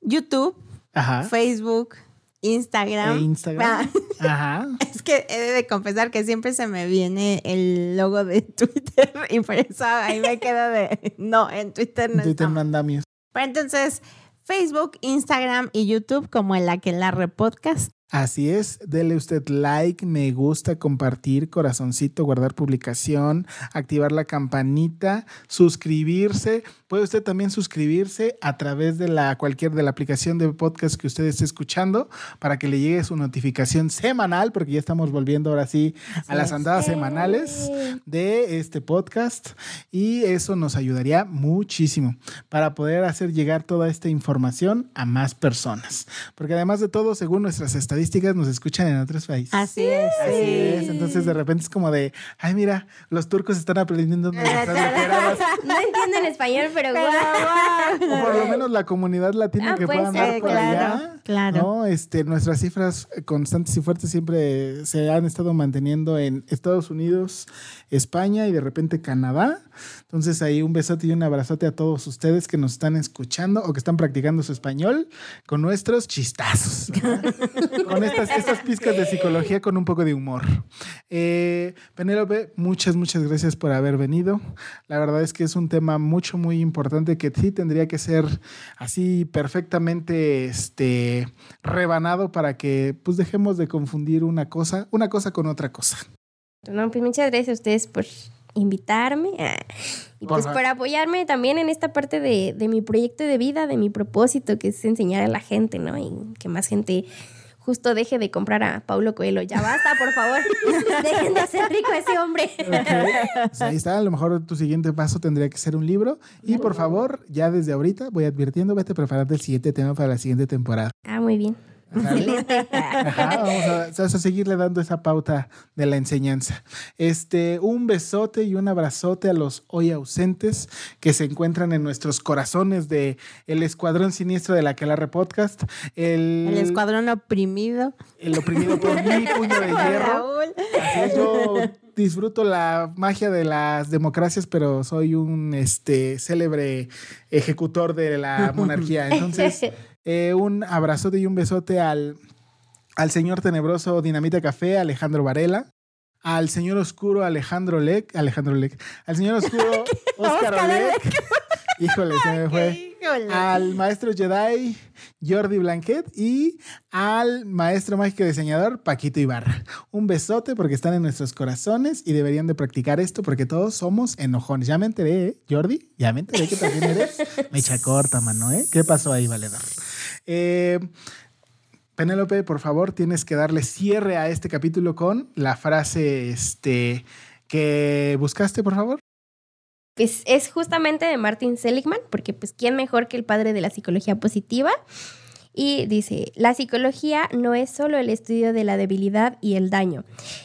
YouTube, Ajá. Facebook, Instagram. E Instagram. Ah, Ajá. Es que he de confesar que siempre se me viene el logo de Twitter y por eso ahí me quedo de no, en Twitter no Twitter estamos. mandamios. Pero entonces, Facebook, Instagram y YouTube como el Aquelarre Podcast. Así es, dele usted like, me gusta, compartir, corazoncito, guardar publicación, activar la campanita, suscribirse. Puede usted también suscribirse a través de la cualquier de la aplicación de podcast que usted esté escuchando para que le llegue su notificación semanal, porque ya estamos volviendo ahora sí a las andadas semanales de este podcast y eso nos ayudaría muchísimo para poder hacer llegar toda esta información a más personas. Porque además de todo, según nuestras estadísticas, nos escuchan en otros países. Así es. Así es. Entonces de repente es como de, ay, mira, los turcos están aprendiendo. No entienden español, pero guau. O por lo menos la comunidad latina Ah, que pueda ser, andar por claro, allá. claro. ¿no? Este, nuestras cifras constantes y fuertes siempre se han estado manteniendo en Estados Unidos, España y de repente Canadá. Entonces ahí un besote y un abrazote a todos ustedes que nos están escuchando o que están practicando su español con nuestros chistazos. con estas, estas pizcas de psicología con un poco de humor. Eh, Penélope, muchas, muchas gracias por haber venido. La verdad es que es un tema mucho, muy importante que sí tendría que ser así perfectamente este, rebanado para que pues dejemos de confundir una cosa, una cosa con otra cosa. No, pues muchas gracias a ustedes por invitarme ah, y pues por apoyarme también en esta parte de, de mi proyecto de vida, de mi propósito, que es enseñar a la gente, ¿no? Y que más gente justo deje de comprar a Paulo Coelho. Ya basta, por favor. Dejen de hacer rico a ese hombre. Pues ahí está, a lo mejor tu siguiente paso tendría que ser un libro. Y por favor, ya desde ahorita voy advirtiendo, vete preparando el siguiente tema para la siguiente temporada. Ah, muy bien. Vamos a, vamos a seguirle dando esa pauta de la enseñanza. Este, un besote y un abrazote a los hoy ausentes que se encuentran en nuestros corazones de el Escuadrón Siniestro de la Aquelarre Podcast. El, El escuadrón oprimido. el oprimido por mi puño de hierro. Así yo disfruto la magia de las democracias, pero soy un este, célebre ejecutor de la monarquía. Entonces, eh, un abrazote y un besote al, al señor tenebroso Dinamita Café, Alejandro Varela. Al señor oscuro Alejandro Leck, Alejandro Leck, al señor oscuro Oscar Olek, híjole, se me fue Híjole. al maestro Jedi Jordi Blanquet y al maestro mágico diseñador Paquito Ibarra. Un besote porque están en nuestros corazones y deberían de practicar esto porque todos somos enojones. Ya me enteré, ¿eh? Jordi, ya me enteré que también eres mecha corta, mano, ¿eh? ¿Qué pasó ahí, valedor? Eh, Penélope, por favor, tienes que darle cierre a este capítulo con la frase este, que buscaste, por favor. Pues es justamente de Martin Seligman, porque pues quién mejor que el padre de la psicología positiva. Y dice, la psicología no es solo el estudio de la debilidad y el daño,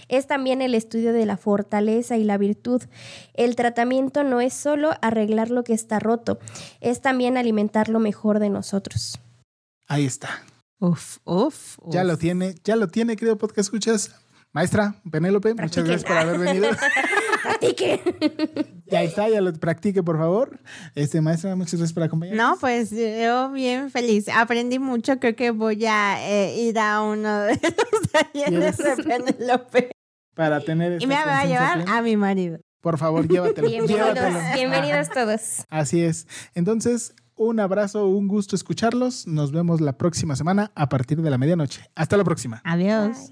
es también el estudio de la fortaleza y la virtud. El tratamiento no es solo arreglar lo que está roto, es también alimentar lo mejor de nosotros. Ahí está. Uf, uf, Ya uf. lo tiene, ya lo tiene, querido podcast escuchas. Maestra, Penélope, muchas gracias por haber venido. ¡Practique! Ya está, ya lo practique, por favor. Este, maestra, muchas gracias por acompañarnos. No, pues yo bien feliz. Aprendí mucho. Creo que voy a eh, ir a uno de los talleres de Penélope. Para tener Y me va a llevar plena. a mi marido. Por favor, llévatelo. Bienvenidos, llévatelo. bienvenidos todos. Así es. Entonces, un abrazo, un gusto escucharlos. Nos vemos la próxima semana a partir de la medianoche. Hasta la próxima. Adiós.